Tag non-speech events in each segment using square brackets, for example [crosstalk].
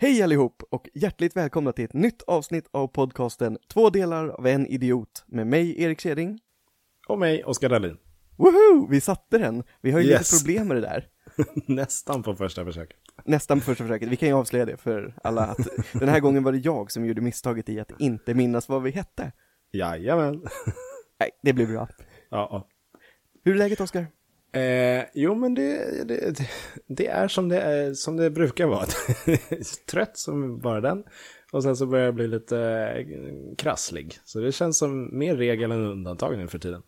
Hej allihop och hjärtligt välkomna till ett nytt avsnitt av podcasten Två delar av en idiot med mig Erik Kjeding. Och mig, Oskar Dahlin. Woho! Vi satte den! Vi har ju Yes. lite problem med det där. [laughs] Nästan på första försöket. Nästan på första försöket. Vi kan ju avslöja det för alla att den här gången var det jag som gjorde misstaget i att inte minnas vad vi hette. Jajamän. Nej, det blir bra. Ja, ja. Hur är läget Oskar? Eh, jo, men det, det, det, är som det, är, som det brukar vara. [laughs] Trött som bara den. Och sen så börjar jag bli lite eh, krasslig. Så det känns som mer regel än undantag nu för tiden.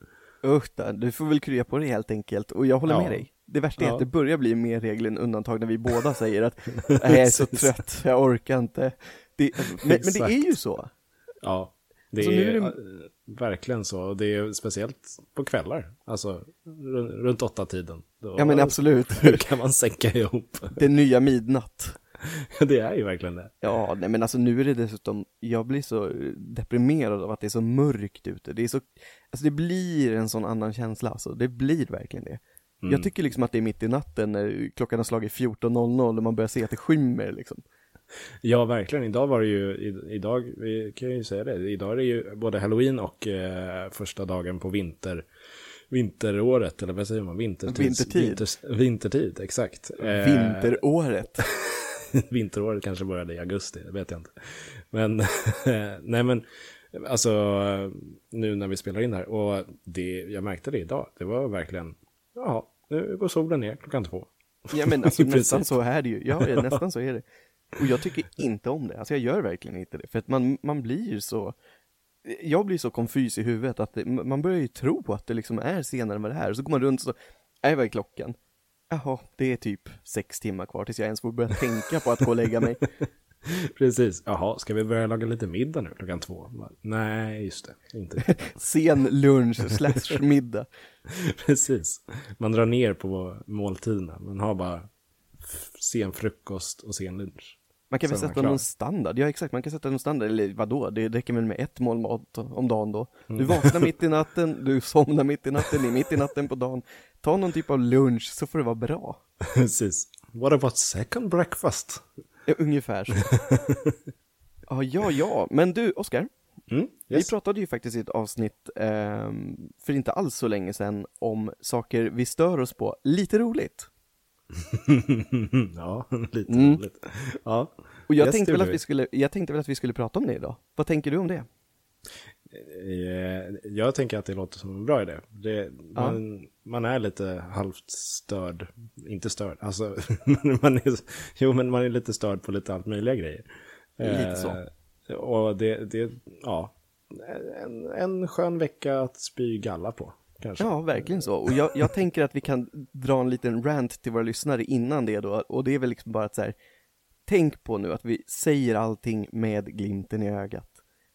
Usch du får väl krya på dig helt enkelt och jag håller Ja. med dig. Det värsta är Ja. att det börjar bli mer regel än undantag när vi båda säger att [laughs] "Nej, jag är så trött, jag orkar inte. Det, men, men det är ju så. Ja, det Så nu är är det- eh, verkligen så. Det är speciellt på kvällar. Alltså runt, runt åtta tiden. Då Ja men absolut. [laughs] kan man sänka ihop. Det nya midnatt. [laughs] det är ju verkligen det. Ja, nej men alltså nu är det dessutom, jag blir så deprimerad av att det är så mörkt ute. Det är så, alltså det blir en sån annan känsla alltså, det blir verkligen det. Mm. Jag tycker liksom att det är mitt i natten när klockan har slagit 14.00 och man börjar se att det skymmer liksom. Ja, verkligen. Idag var det ju, idag, vi kan ju säga det, idag är det ju både halloween och eh, första dagen på vinter, vinteråret, eller vad säger man? Vintertids, Vintertid. Vinters, vintertid, exakt. Eh, Vinteråret. [laughs] vinteråret kanske började i augusti, det vet jag inte. Men, [laughs] nej men, alltså, nu när vi spelar in här, och det, jag märkte det idag, det var verkligen, ja, nu går solen ner klockan två. Ja men alltså [laughs] nästan så är det ju, ja ja, nästan så är det. Och jag tycker inte om det, alltså jag gör verkligen inte det, för att man, man blir så, jag blir så konfys i huvudet att det, man börjar ju tro på att det liksom är senare än vad det är, och så går man runt och så, är vad är klockan? Jaha, det är typ sex timmar kvar tills jag ens får börja tänka på att gå och lägga mig. [laughs] Precis, jaha, ska vi börja laga lite middag nu klockan två? Nej, just det, inte [laughs] Sen lunch slash middag. [laughs] Precis. Man drar ner på måltiderna. Man har bara sen frukost och sen lunch. Man kan väl sätta klar. någon standard, ja exakt, man kan sätta någon standard, eller vadå, det räcker väl med ett mål mat om dagen då. Du vaknar [laughs] mitt i natten, du somnar mitt i natten, är mitt i natten på dagen. Ta någon typ av lunch så får det vara bra. [laughs] Precis. What about second breakfast? Ja, ungefär så. [laughs] Ja, ja, ja, men du Oskar, Mm, vi yes. pratade ju faktiskt i ett avsnitt ehm, för inte alls så länge sedan om saker vi stör oss på, lite roligt. [laughs] ja, lite Mm. roligt. Ja. Och jag Yes, tänkte väl att vi skulle, jag tänkte väl att vi skulle prata om det idag. Vad tänker du om det? Eh, Jag tänker att det låter som en bra idé. Det, man, man är lite halvt störd. Inte störd, alltså. [laughs] man är, jo, men man är lite störd på lite allt möjliga grejer. Lite så. Eh, Och det, det ja. En, en skön vecka att spy galla på, kanske. Ja, verkligen så. Och jag, jag tänker att vi kan dra en liten rant till våra lyssnare innan det då, och det är väl liksom bara att så här, tänk på nu att vi säger allting med glimten i ögat.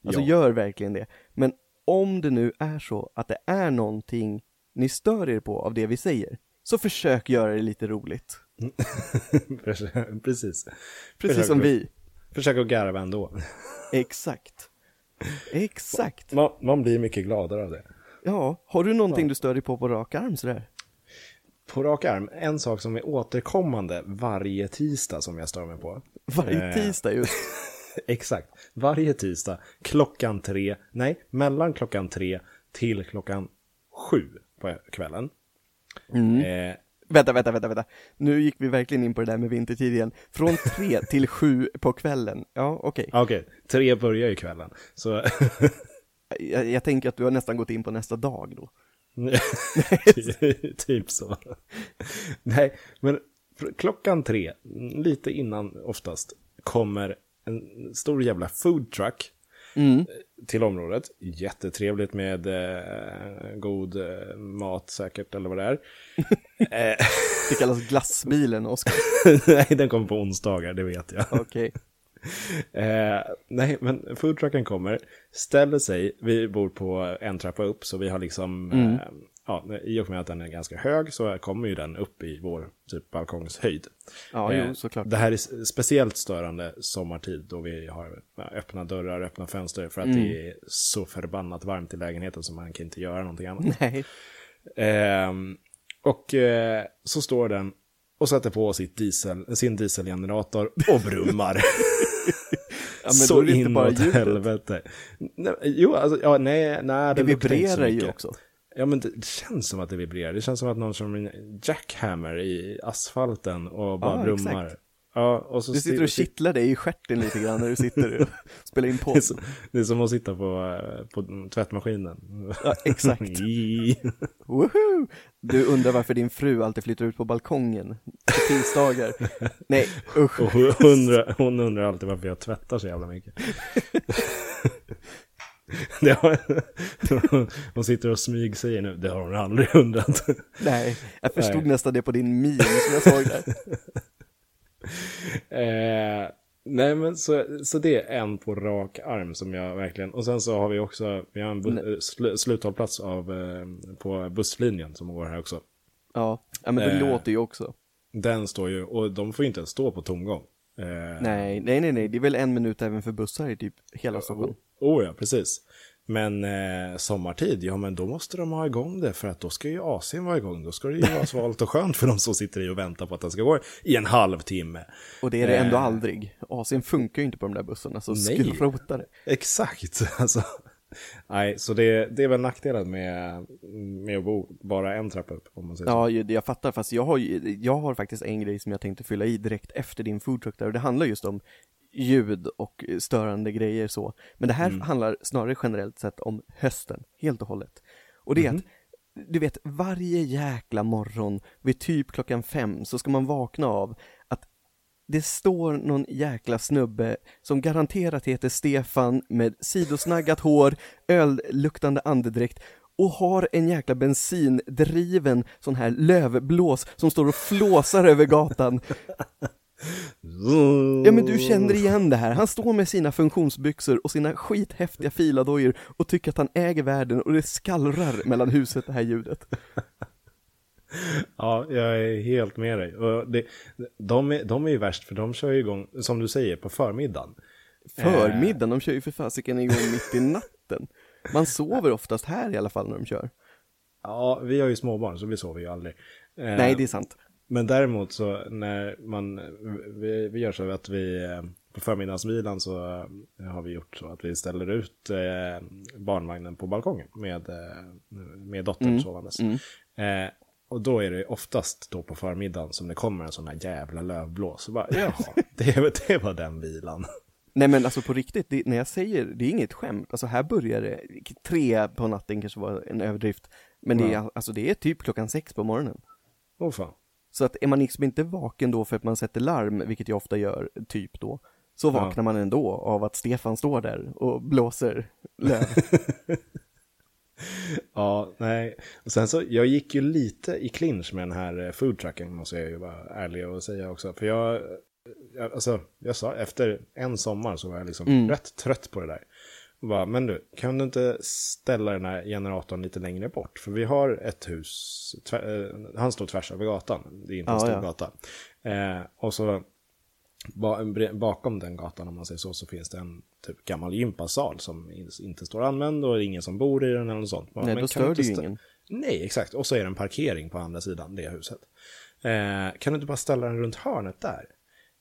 Alltså Ja. gör verkligen det. Men om det nu är så att det är någonting ni stör er på av det vi säger, så försök göra det lite roligt. [laughs] Precis. Precis Försök som att- vi. Försök att garva ändå. Exakt. Exakt. Man, man blir mycket gladare av det. Ja, har du någonting du stör dig på på rak arm sådär? På rak arm, en sak som är återkommande varje tisdag som jag stör mig på. Varje Eh. tisdag just. [laughs] Exakt. Varje tisdag klockan tre, nej, mellan klockan tre till klockan sju på kvällen. Eh, Vänta, vänta, vänta, vänta. Nu gick vi verkligen in på det där med vintertid igen. Från tre [laughs] till sju på kvällen. Ja, okej. Okej, tre börjar ju kvällen. Så [laughs] Jag, jag tänker att du har nästan gått in på nästa dag då. [laughs] typ så. Nej, men klockan tre, lite innan oftast, kommer en stor jävla food truck Mm. till området. Jättetrevligt med eh, god eh, mat säkert, eller vad det är. [laughs] eh, Det kallas glassbilen, Oskar. [laughs] nej, den kommer på onsdagar, det vet jag. Okej. [laughs] Eh, nej, men foodtrucken kommer, ställer sig, vi bor på en trappa upp, så vi har liksom, eh, ja, i och med att den är ganska hög så kommer ju den upp i vår typ balkongshöjd. Ja, Eh, jo, såklart. Det här är speciellt störande sommartid då vi har öppna dörrar, öppna fönster för att det är så förbannat varmt i lägenheten så man kan inte göra någonting annat. Nej. Ehm, och eh, så står den och sätter på sitt diesel, sin dieselgenerator och brummar. [laughs] Ja, är det inte bara inåt ljudet. helvete. Nej, jo, alltså, ja, nej, nej, Det så vibrerar ju också. Ja, men det känns som att det vibrerar. Det känns som att någon som en jackhammer i asfalten och bara Ja, brummar. exakt. Ja, Du sitter och kittlar dig i stjärten lite grann när du sitter och [laughs] spelar in det, är podd. som, det är som att sitta på, eh, på tvättmaskinen. Ja, exakt. [laughs] Woho! Du undrar varför din fru alltid flyttar ut på balkongen på tisdagar. [laughs] Nej, usch. och hon undrar, hon undrar alltid varför jag tvättar så jävla mycket. Det har, hon sitter och smygsäger nu, det har hon aldrig undrat. Nej, jag förstod Nej. nästan det på din min som jag såg där. Eh, nej men så, så det är en på rak arm som jag verkligen, och sen så har vi också, vi har en bu- sl, sluthållplats av, eh, på busslinjen som går här också. Ja, ja men det Eh. låter ju också. Den står ju, och de får ju inte ens stå på tomgång. Eh, Nej, nej, nej, nej, det är väl en minut även för bussar i typ hela Stockholm. Oh ja, precis. Men eh, sommartid, ja men då måste de ha igång det för att då ska ju AC'n vara igång. Då ska det ju vara svalt och skönt för de som sitter i och väntar på att den ska gå i en halvtimme. Och det är det ändå Eh. aldrig. AC'n funkar ju inte på de där bussarna, så skrota det. Exakt, [laughs] alltså. Nej, så det, det är väl nackdelen med, med att bo bara en trappa upp, om man säger så. Ja, ju- jag fattar, fast jag har, jag har faktiskt en grej som jag tänkte fylla i direkt efter din foodtruck där, och det handlar just om ljud och störande grejer så. Men det här handlar snarare generellt sett om hösten, helt och hållet. Och det är att, du vet, varje jäkla morgon vid typ klockan fem så ska man vakna av att det står någon jäkla snubbe som garanterat heter Stefan med sidosnaggat hår, ölluktande andedräkt och har en jäkla bensindriven sån här lövblås som står och flåsar över gatan. [laughs] Ja men du känner igen det här, han står med sina funktionsbyxor och sina skithäftiga filadojor och tycker att han äger världen och det skallrar mellan huset det här ljudet. [laughs] Ja, jag är helt med dig. Och det, de, är, de är ju värst, för de kör ju igång, som du säger, på förmiddagen. Förmiddagen, de kör ju för fasiken igång mitt i natten. Man sover oftast här i alla fall när de kör. Ja, vi har ju småbarn, så vi sover ju aldrig. Eh, Nej, det är sant. Men däremot så när man, vi, vi gör så att vi eh, på förmiddagsvilan så eh, har vi gjort så att vi ställer ut eh, barnvagnen på balkongen med, med dottern sovandes. Eh, och då är det oftast då på förmiddagen som det kommer en sån här jävla lövblås. Så bara, jaha, [laughs] det, det var den vilan. Nej men alltså på riktigt, det, när jag säger, det är inget skämt, alltså här börjar det, tre på natten kanske var en överdrift, men det är, alltså det är typ klockan sex på morgonen. Åh fan. Så att är man liksom inte vaken då för att man sätter larm, vilket jag ofta gör, typ då, så vaknar man ändå av att Stefan står där och blåser löv. [laughs] Ja, nej. Och sen så, jag gick ju lite i clinch med den här eh, foodtrucken, måste jag ju vara ärlig och säga också. För jag, jag alltså, jag sa, efter en sommar så var jag liksom rätt trött på det där. Och bara, men du, kan du inte ställa den här generatorn lite längre bort? För vi har ett hus, tvär, eh, han står tvärs över gatan, det är inte en stor ja. gata. Eh, och så bakom den gatan, om man säger så, så finns det en typ gammal gympasal som in, inte står använd och det är ingen som bor i den eller något sånt. Bara, Nej, då du stör det ju ingen. Nej, exakt. Och så är det en parkering på andra sidan det huset. Eh, kan du inte bara ställa den runt hörnet där?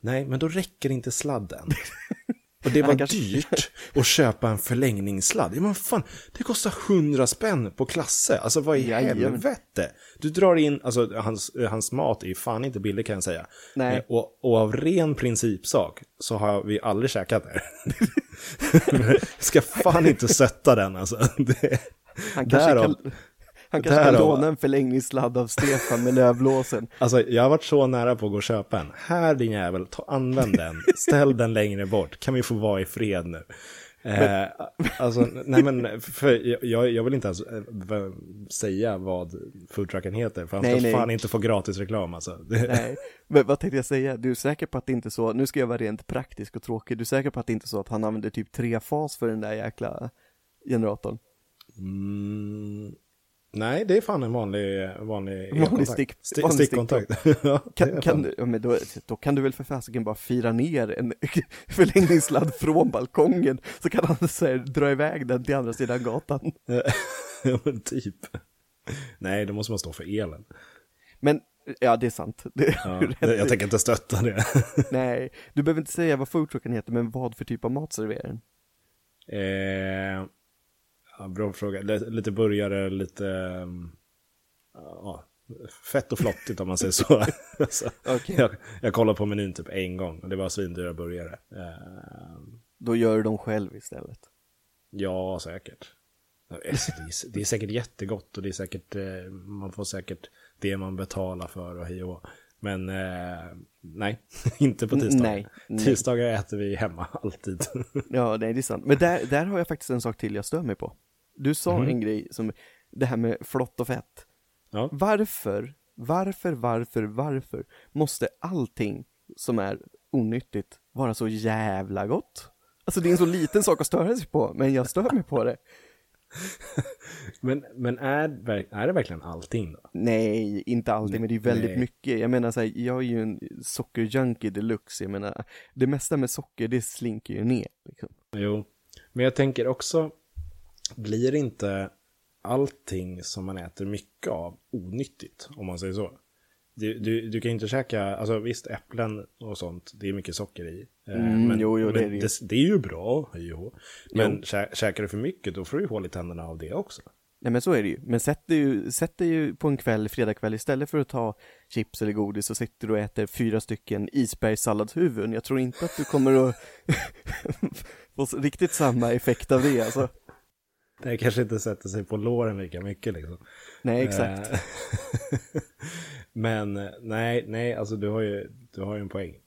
Nej, men då räcker inte sladden. [laughs] Och det var kanske- dyrt att köpa en förlängningssladd. Ja, men fan, det kostar 100 spänn på klasse. Alltså vad i Jajamän. helvete? Du drar in, alltså hans, hans mat är ju fan inte billig kan jag säga. Nej. Eh, Och, och av ren principsak så har vi aldrig käkat där. [laughs] Ska fan inte sätta den alltså. Det, Han kanske Därav- kan, han kanske kan låna en förlängningssladd av Stefan med lövblåsen. [laughs] Alltså jag har varit så nära på att gå och köpa en. Här din jävel, ta, använd den. Ställ den längre bort. Kan vi få vara i fred nu? Eh, alltså, nej men, för jag, jag vill inte ens eh, säga vad foodtrucken heter, för han Nej, ska nej. fan inte få gratis reklam alltså. Nej, men vad tänkte jag säga? Du är säker på att det inte är så, nu ska jag vara rent praktisk och tråkig, du är säker på att det inte är så att han använder typ tre fas för den där jäkla generatorn? mm, nej, det är fan en vanlig, vanlig, Vanlig e-kontakt. stick- Sti- vanlig stickkontakt. [laughs] ja, Kan, kan du, ja, men då, då kan du väl för fasiken bara fira ner en [laughs] förlängningssladd från balkongen, så kan han så här, dra iväg den till andra sidan gatan. [laughs] ja, men typ. Nej, då måste man stå för elen. Men Ja, det är sant. Det Ja, jag i. tänker inte stötta det. Nej, du behöver inte säga vad foodtrucken heter, men vad för typ av mat serverar den? Eh, ja, bra fråga. Lite burgare, lite... um, Ja, fett och flottigt om man säger så. [laughs] [laughs] så Okej. jag, jag kollade på menyn typ en gång och det var svindyra burgare. Eh, Då gör du dem själv istället. ja, säkert. Alltså, Det är, säkert jättegott och det är säkert, eh, man får säkert det man betalar för och hej och. Men eh, nej, [laughs] inte på tisdagar. Nej, nej. Tisdagar äter vi hemma [laughs] alltid. Ja, nej, det är sant. Men där, där har jag faktiskt en sak till jag stör mig på. Du sa Mhm. en grej som, det här med flott och fett. ja. Varför, varför, varför, varför måste allting som är onyttigt vara så jävla gott? Alltså det är en så liten sak att störa sig på, men jag stör mig på det. [laughs] Men, men är, är det verkligen allting då? Nej, inte alltid, men det är väldigt Nej. mycket. Jag menar så här, jag är ju en sockerjunkie deluxe, jag menar, det mesta med socker, det slinker ju ner. Liksom. Jo, men jag tänker också, blir inte allting som man äter mycket av onyttigt, om man säger så? Du, du, du kan inte käka, alltså visst äpplen och sånt, det är mycket socker i. Eh, Mm, jo, jo, det men är det det, det är ju bra, hå. Men Jo. kä, käkar du för mycket, då får du ju hål i tänderna av det också. Nej men så är det ju, men sätt dig ju, sätt dig ju på en kväll, fredagkväll, istället för att ta chips eller godis så sitter du och äter fyra stycken isbergssalladshuvuden. Jag tror inte att du kommer att [laughs] få riktigt samma effekt av det alltså. Det kanske inte sätter sig på låren lika mycket liksom. Nej, exakt. Eh, [laughs] Men nej, nej, alltså du har ju, du har ju en poäng.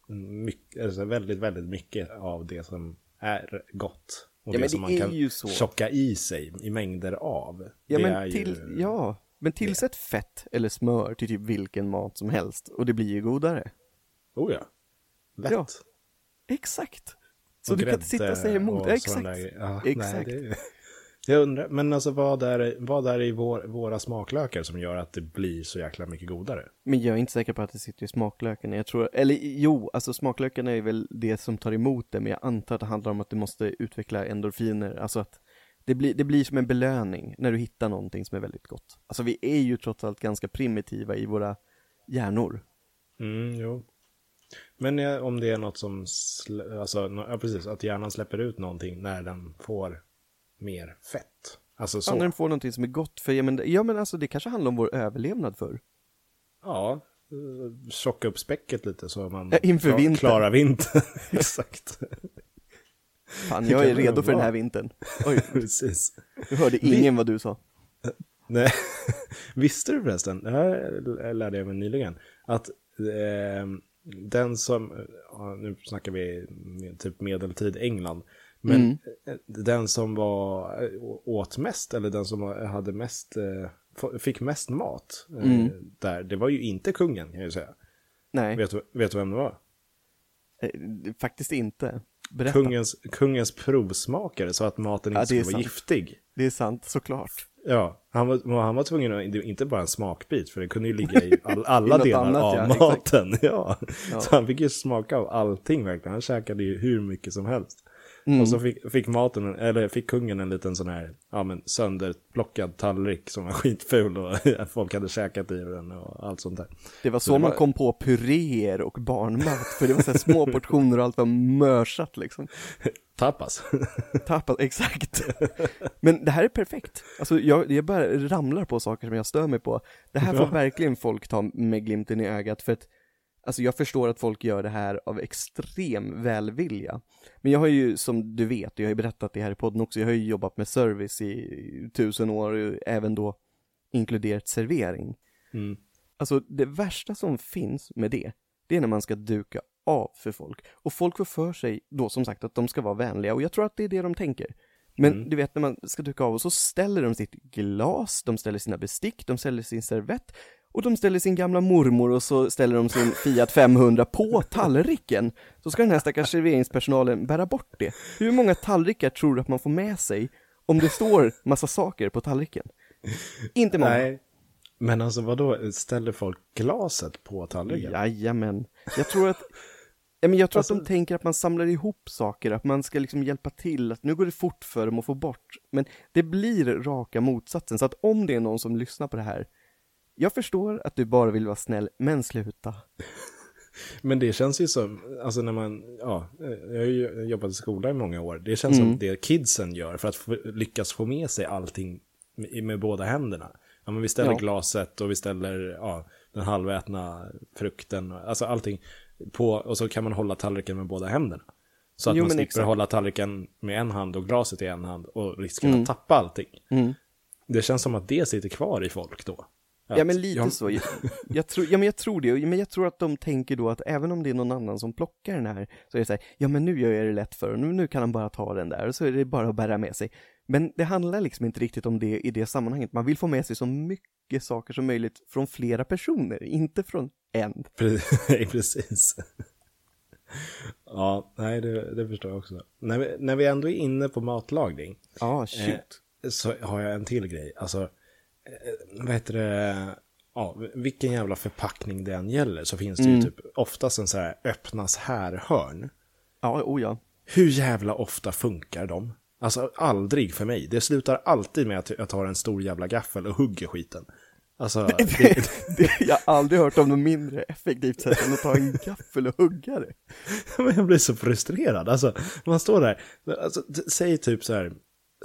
Mycket, alltså väldigt, väldigt mycket av det som är gott. Och Ja, men som det man kan ju så. tjocka i sig i mängder av. Ja det men är till, ju, ja, men tillsätt fett eller smör till typ vilken mat som helst och det blir ju godare. Oh ja. Lätt. Ja, Exakt. Så Och du kan inte sitta och säga emot. och exakt. där- ja, Exakt. Nej, det, jag undrar, men alltså vad är, vad är i vår, våra smaklökar som gör att det blir så jäkla mycket godare? Men jag är inte säker på att det sitter i smaklökarna. Jag tror, eller jo, alltså smaklökarna är väl det som tar emot det, men jag antar att det handlar om att du måste utveckla endorfiner, alltså att det blir, det blir som en belöning när du hittar någonting som är väldigt gott. Alltså vi är ju trots allt ganska primitiva i våra hjärnor. Mm, jo. Men eh, om det är något som, alltså, ja precis, att hjärnan släpper ut någonting när den får mer fett. Alltså så. Ja, när den får någonting som är gott, för ja men, ja men alltså det kanske handlar om vår överlevnad för. Ja, eh, tjocka upp späcket lite så man Ja, inför klar- vintern. klarar vintern. [laughs] Exakt. Fan, jag är redo för den här vintern. [laughs] Oj, precis. nu hörde ingen vad du sa. Nej. [laughs] Visste du förresten, det här lärde jag mig nyligen, att eh, den som, nu snackar vi typ medeltid England, men Mm. eh, den som var, eh, åt mest, eller den som hade mest, eh, fick mest mat Mm. där, det var ju inte kungen kan jag ju säga. Nej, Vet vet du vem det var? faktiskt inte. Berätta. Kungens, kungens provsmakare sa att maten Ja, inte är skulle vara sant. giftig. Det är sant, såklart. Ja, han var, han var tvungen att, inte bara en smakbit, för det kunde ju ligga i all, [laughs] alla I delar annat, av ja, maten. [laughs] Ja. Ja. Så han fick ju smaka av allting verkligen. Han käkade ju hur mycket som helst. Mm. Och så fick, fick maten, eller fick kungen en liten sån här, ja men sönderplockad tallrik som var [laughs] skitful och [laughs] folk hade käkat i den och allt sånt där. Det var så, Så det man var- kom på puréer och barnmat, för det var så här små [laughs] portioner och allt var mörsat liksom. Tapas. Tappat, exakt. Men det här är perfekt. Alltså jag, jag bara ramlar på saker som jag stör mig på. Det här får Ja. verkligen folk ta med glimten i ögat för att Alltså jag förstår att folk gör det här av extrem välvilja. Men jag har ju, som du vet, jag har ju berättat det här i podden också, jag har ju jobbat med service i tusen år, och även då inkluderat servering. Mm. Alltså det värsta som finns med det, det är när man ska duka av för folk. Och folk får för sig då som sagt att de ska vara vänliga och jag tror att det är det de tänker. Men Mm. du vet när man ska duka av och så ställer de sitt glas, de ställer sina bestick, de ställer sin servett och de ställer sin gamla mormor och så ställer de sin Fiat 500 på tallriken. Så ska den här stackars serveringspersonalen bära bort det. Hur många tallrikar tror du att man får med sig om det står massa saker på tallriken? Inte många. Nej. Men alltså vadå, ställer folk glaset på tallriken? Jajamän. Jag tror att, ja, men jag tror Alltså- att de tänker att man samlar ihop saker, att man ska liksom hjälpa till, att nu går det fort för dem att få bort. Men det blir raka motsatsen, så att om det är någon som lyssnar på det här, jag förstår att du bara vill vara snäll, men sluta. Men det känns ju som, alltså när man, ja, jag har ju jobbat i skola i många år. Det känns Mm. som det kidsen gör för att få, lyckas få med sig allting med, med båda händerna. Ja, men vi ställer Ja. glaset och vi ställer ja, den halvätna frukten, alltså allting på, och så kan man hålla tallriken med båda händerna. Så att Jo, man slipper exakt. hålla tallriken med en hand och glaset i en hand och riskerar Mm. att tappa allting. Mm. Det känns som att det sitter kvar i folk då. Ja men lite jag- så. Jag, [laughs] jag, tror, ja men jag tror det, men jag tror att de tänker då att även om det är någon annan som plockar den här, så är det så här, ja men nu gör jag det lätt för honom, nu, kan han bara ta den där, och så är det bara att bära med sig. Men det handlar liksom inte riktigt om det i det sammanhanget, man vill få med sig så mycket saker som möjligt från flera personer, inte från en. Pre- [laughs] Precis. Ja, nej, det, det förstår jag också. När vi, när vi ändå är inne på matlagning Ja, shit. eh, så har jag en till grej. Alltså, vad heter det? Ja, vilken jävla förpackning det än gäller så finns det ju Mm. typ oftast en så här öppnas här-hörn. Ja, oh ja. Hur jävla ofta funkar de? Alltså aldrig för mig. Det slutar alltid med att jag tar en stor jävla gaffel och hugger skiten. Alltså, [laughs] det, Det, jag har aldrig hört om något mindre effektivt sätt än att ta en gaffel och hugga det. [laughs] Men jag blir så frustrerad. Alltså, man står där. Alltså, säg typ så här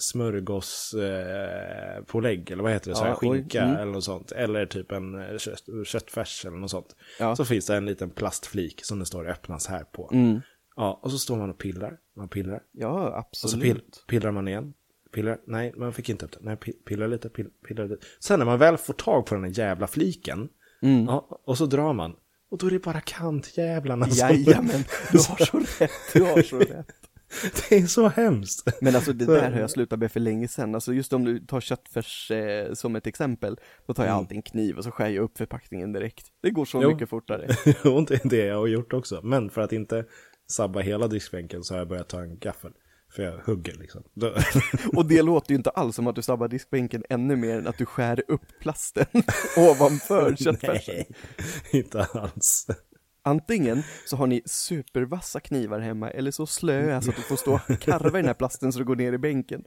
smörgås eh, eller vad heter det? Så här, Ja, skinka mm. eller något sånt. Eller typ en eh, kött, köttfärs eller något sånt. Ja. Så finns det en liten plastflik som det står öppnas här på. Mm. Ja, och så står man och pillar. Man pillar. Ja, Och så absolut. pill, pillar man igen. Pillar. Nej, man fick inte upp det. Nej, pi- pillar lite, pill, pillar lite. Sen när man väl får tag på den här jävla fliken. Mm. Ja, och så drar man. Och då är det bara kantjävlarna som... Jajamän, du har så [laughs] rätt, du har så rätt. [laughs] Det är så hemskt. Men alltså det Så- där har jag slutat med för länge sedan, alltså just om du tar köttfärs eh, som ett exempel, då tar jag alltid en kniv och så skär jag upp förpackningen direkt. Det går så Jo. mycket fortare. Och [laughs] det är det jag har gjort också. Men för att inte sabba hela diskbänken så har jag börjat ta en gaffel. För jag hugger liksom. [laughs] Och det låter ju inte alls som att du sabbar diskbänken ännu mer än att du skär upp plasten ovanför köttfärsen. Nej, inte alls. Antingen så har ni supervassa knivar hemma, eller så slöa så att du får stå och karva i den här plasten så du går ner i bänken.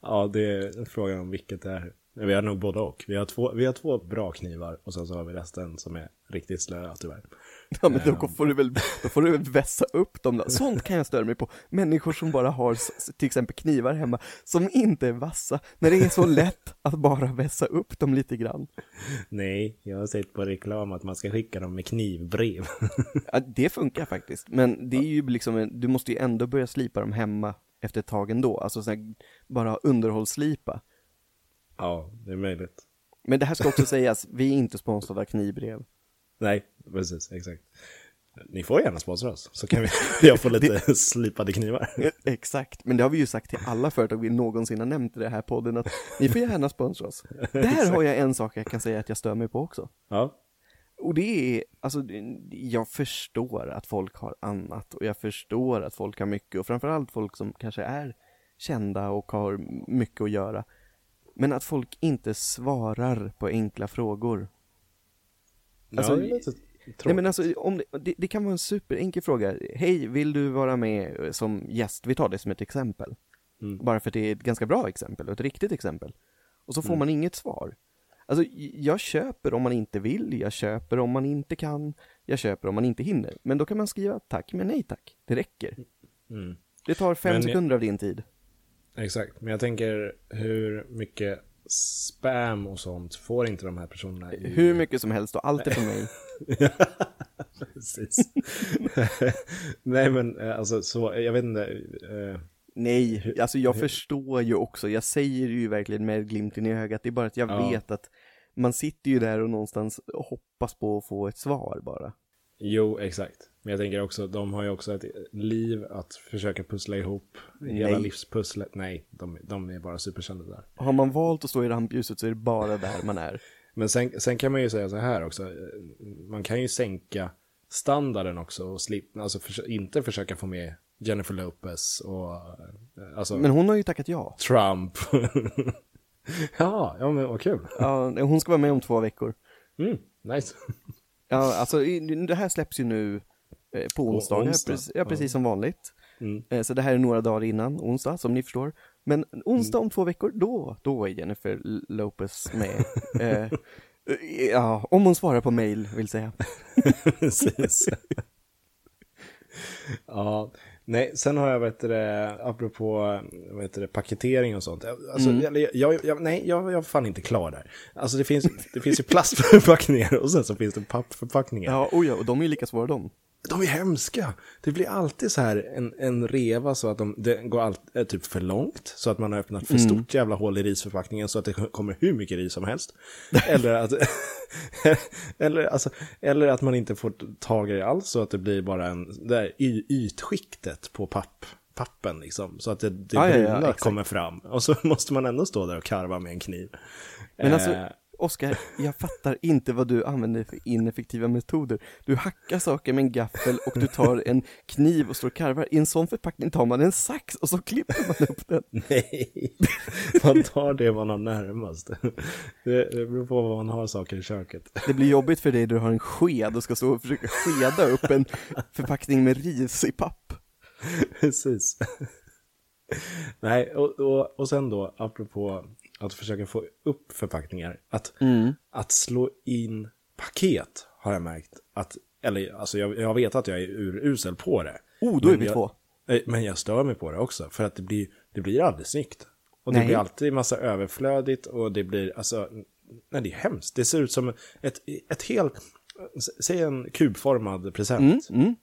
Ja, det är frågan om vilket det är. Vi har nog både och. Vi har, två, vi har två bra knivar och sen så har vi resten som är riktigt slöa tyvärr. Ja men då får du väl, då får du väl vässa upp dem då. Sånt kan jag störa mig på. Människor som bara har till exempel knivar hemma, som inte är vassa, när det är så lätt att bara vässa upp dem lite grann. Nej, jag har sett på reklam att man ska skicka dem med knivbrev. [laughs] Ja, det funkar faktiskt, men det är ju liksom, du måste ju ändå börja slipa dem hemma efter ett tag ändå, alltså så här, bara underhållsslipa. ja, det är möjligt. Men det här ska också sägas, vi är inte sponsrade av knivbrev. Nej, precis, exakt. Ni får gärna sponsra oss, så kan vi, [laughs] [laughs] jag få lite slipade knivar. Exakt, men det har vi ju sagt till alla företag vi någonsin har nämnt i den här podden att ni får gärna sponsra oss. [laughs] Där har jag en sak jag kan säga att jag stör mig på också. Ja, Och det är, alltså, jag förstår att folk har annat och jag förstår att folk har mycket och framförallt folk som kanske är kända och har mycket att göra. Men att folk inte svarar på enkla frågor. Alltså, ja det. Nej men alltså, om det, det, det kan vara en superenkel fråga. Hej, vill du vara med eh, som gäst? Vi tar det som ett exempel. Mm. Bara för att det är ett ganska bra exempel och ett riktigt exempel. Och så får Mm. man inget svar. Alltså, jag köper om man inte vill, jag köper om man inte kan, jag köper om man inte hinner. Men då kan man skriva tack, men nej tack. Det räcker. Mm. Det tar fem Men jag- sekunder av din tid. Exakt, men jag tänker hur mycket spam och sånt får inte de här personerna i... Hur mycket som helst och allt är för mig. [laughs] Precis. [laughs] Nej men eh, alltså så, jag vet inte. eh, Nej, alltså jag förstår ju också, jag säger ju verkligen med glimten i ögat, det är bara att jag Ja. vet att man sitter ju där och någonstans hoppas på att få ett svar bara. Jo, exakt. Men jag tänker också, de har ju också ett liv att försöka pussla ihop. Hela Nej. livspusslet. Nej, de, de är bara superkända där. Har man valt att stå i rampljuset så är det bara där man är. [laughs] Men sen, sen kan man ju säga så här också. Man kan ju sänka standarden också och slippa, alltså försö- inte försöka få med Jennifer Lopez och eh, alltså Men hon har ju tackat ja. Trump. [laughs] ja, ja men vad kul. ja. Hon ska vara med om två veckor. Mm, nice. [laughs] Ja, alltså det här släpps ju nu på onsdagar, onsdag. precis, ja, precis som vanligt. Mm. Eh, Så det här är några dagar innan onsdag, som ni förstår. Men onsdag om två veckor, då, då är Jennifer Lopez med. Eh, Eh, Ja, om hon svarar på mail, vill säga. [laughs] Precis. ja, nej, sen har jag, vet det, apropå heter det, paketering och sånt. Alltså, jag, jag, jag, nej, jag, jag är fan inte klar där. Alltså det finns, det finns ju plastförpackningar och sen så finns det pappförpackningar. Ja, oh ja, och de är ju lika svåra de. De är hemska. Det blir alltid så här en, en reva så att de, det går allt, är typ för långt. Så att man har öppnat för stort jävla hål i risförpackningen så att det kommer hur mycket ris som helst. [laughs] eller, att, [laughs] eller, alltså, eller att man inte får tag i det alls så att det blir bara en, det där y, ytskiktet på papp, pappen liksom. Så att det, det Ja, ja, ja, bruna exakt. kommer fram. Och så [laughs] måste man ändå stå där och karva med en kniv. Men alltså, Eh, Oskar, jag fattar inte vad du använder för ineffektiva metoder. Du hackar saker med en gaffel och du tar en kniv och står och karvar. I en sån förpackning tar man en sax och så klipper man upp den. [laughs] Nej, man tar det man har närmast. Det, det beror på vad man har saker i köket. Det blir jobbigt för dig när du har en sked och ska stå och försöka skeda upp en förpackning med ris i papp. Precis. Nej, och, och, och sen då, apropå att försöka få upp förpackningar, att, att slå in paket har jag märkt att, eller alltså jag, jag vet att jag är urusel på det. Oh, då är vi jag, två. eh, Men jag stör mig på det också, för att det blir, det blir aldrig snyggt. Och det Nej. blir alltid massa överflödigt och det blir, alltså, nej det är hemskt. Det ser ut som ett, ett helt, säg en kubformad present. Mm.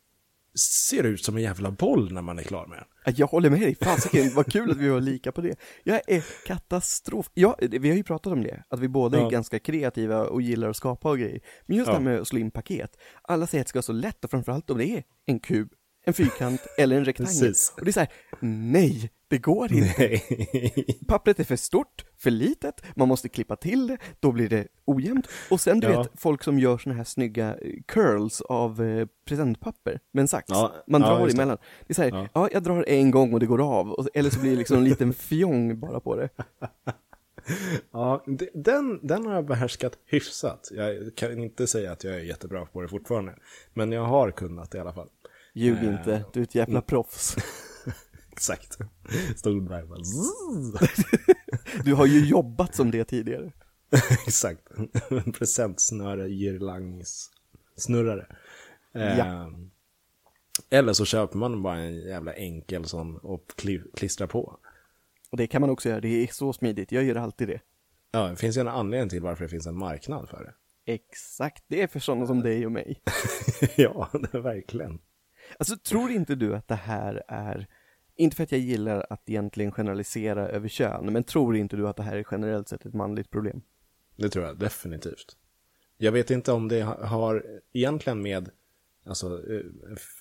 Ser ut som en jävla boll när man är klar med den. Ja, Jag håller med dig, fasiken, vad kul att vi var lika på det. Jag är katastrof. Ja, vi har ju pratat om det, att vi båda är Ja. ganska kreativa och gillar att skapa och grejer. Men just det här Ja. med att slå in paket, alla säger att det ska vara så lätt och framförallt om det är en kub, en fyrkant eller en rektangel. Precis. Och det är så här, nej, det går inte. Nej. Pappret är för stort, för litet, man måste klippa till det, då blir det ojämnt. Och sen du Ja. vet, folk som gör såna här snygga eh, curls av eh, presentpapper med en sax. Ja, Man ja, drar det. emellan. Det är så här, ja. Ja. jag drar en gång och det går av, och, eller så blir det liksom en liten fjong bara på det. [laughs] Ja, den, den har jag behärskat hyfsat. Jag kan inte säga att jag är jättebra på det fortfarande. Men jag har kunnat i alla fall. Ljug Eh, inte, du är ett jävla proffs. [laughs] Exakt. Stod där bara zzz. [laughs] Du har ju jobbat som det tidigare. [laughs] Exakt. En presentsnöre, girlangs snurrare. Eh, Ja. Eller så köper man bara en jävla enkel sån och kli- klistrar på. Och det kan man också göra, det är så smidigt, jag gör alltid det. Ja, det finns ju en anledning till varför det finns en marknad för det. Exakt, det är för sådana som dig och mig. ja, det verkligen. Alltså tror inte du att det här är, inte för att jag gillar att egentligen generalisera över kön, men tror inte du att det här är generellt sett ett manligt problem? Det tror jag definitivt. Jag vet inte om det ha- har egentligen med alltså, eh,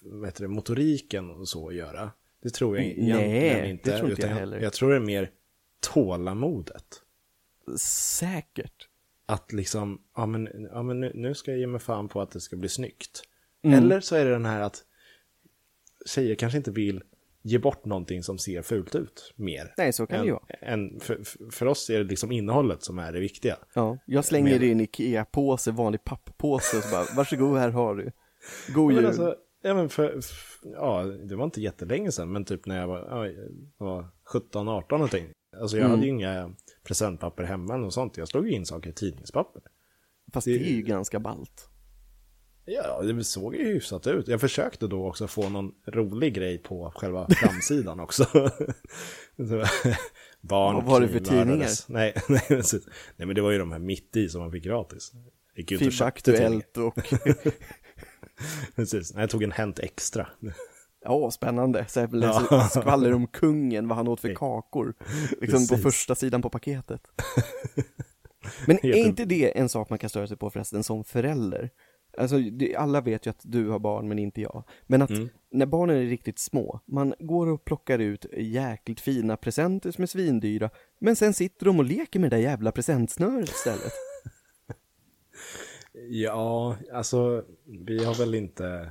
vad heter det, motoriken och så att göra. Det tror jag Nej, egentligen det inte. tror inte jag heller. Jag tror det är mer tålamodet. Säkert. Att liksom, ja men, ja, men nu, nu ska jag ge mig fan på att det ska bli snyggt. Mm. Eller så är det den här att tjejer kanske inte vill ge bort någonting som ser fult ut mer. Nej, så kan det ju vara. än, för, för oss är det liksom innehållet som är det viktiga. Ja, jag slänger Men- det i en Ikea-påse, vanlig papppåse och så bara, varsågod här har du. God jul. men alltså, ja, men för, f- ja, det var inte jättelänge sedan, men typ när jag var, ja, var 17-18 någonting. Alltså jag Mm. hade ju inga presentpapper hemma eller något sånt. Jag slog ju in saker i tidningspapper. Fast det är ju ganska ballt. Ja, det såg ju hyfsat ut. Jag försökte då också få någon rolig grej på själva [laughs] framsidan också. Så, [laughs] Barn, Vad var det för tidningar? Nej, [laughs] nej, precis. nej, men det var ju de här mitt i som man fick gratis. Jag gick ut och FIB köpte tidningar. Aktuellt och, Precis, nej, jag tog en Hänt Extra. ja spännande. Så här, läser skvaller om kungen, vad han åt för kakor. Liksom på Precis. första sidan på paketet. Men är inte det en sak man kan störa sig på förresten som förälder? Alltså, det, alla vet ju att du har barn men inte jag. Men att Mm. när barnen är riktigt små, man går och plockar ut jäkligt fina presenter som är svindyra, men sen sitter de och leker med det där jävla presentsnöret istället. [laughs] Ja, alltså vi har väl inte,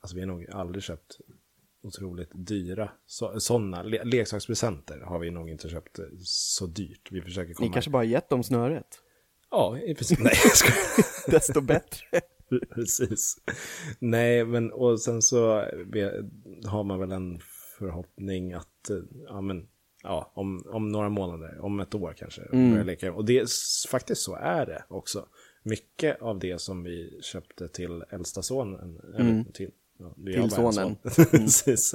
alltså vi har nog aldrig köpt otroligt dyra sådana le leksakspresenter har vi nog inte köpt eh, så dyrt. Vi försöker komma... Ni kanske bara gett dem snöret? Ja, i princip. Nej, jag skojar. [laughs] Desto bättre. [laughs] Precis. Nej, men och sen så har man väl en förhoppning att, eh, ja men, ja, om, om några månader, om ett år kanske. Mm. Börja leka. Och det, faktiskt så är det också. Mycket av det som vi köpte till äldsta sonen, eller till, ja, [laughs] Mm. Till sonen. son. Precis.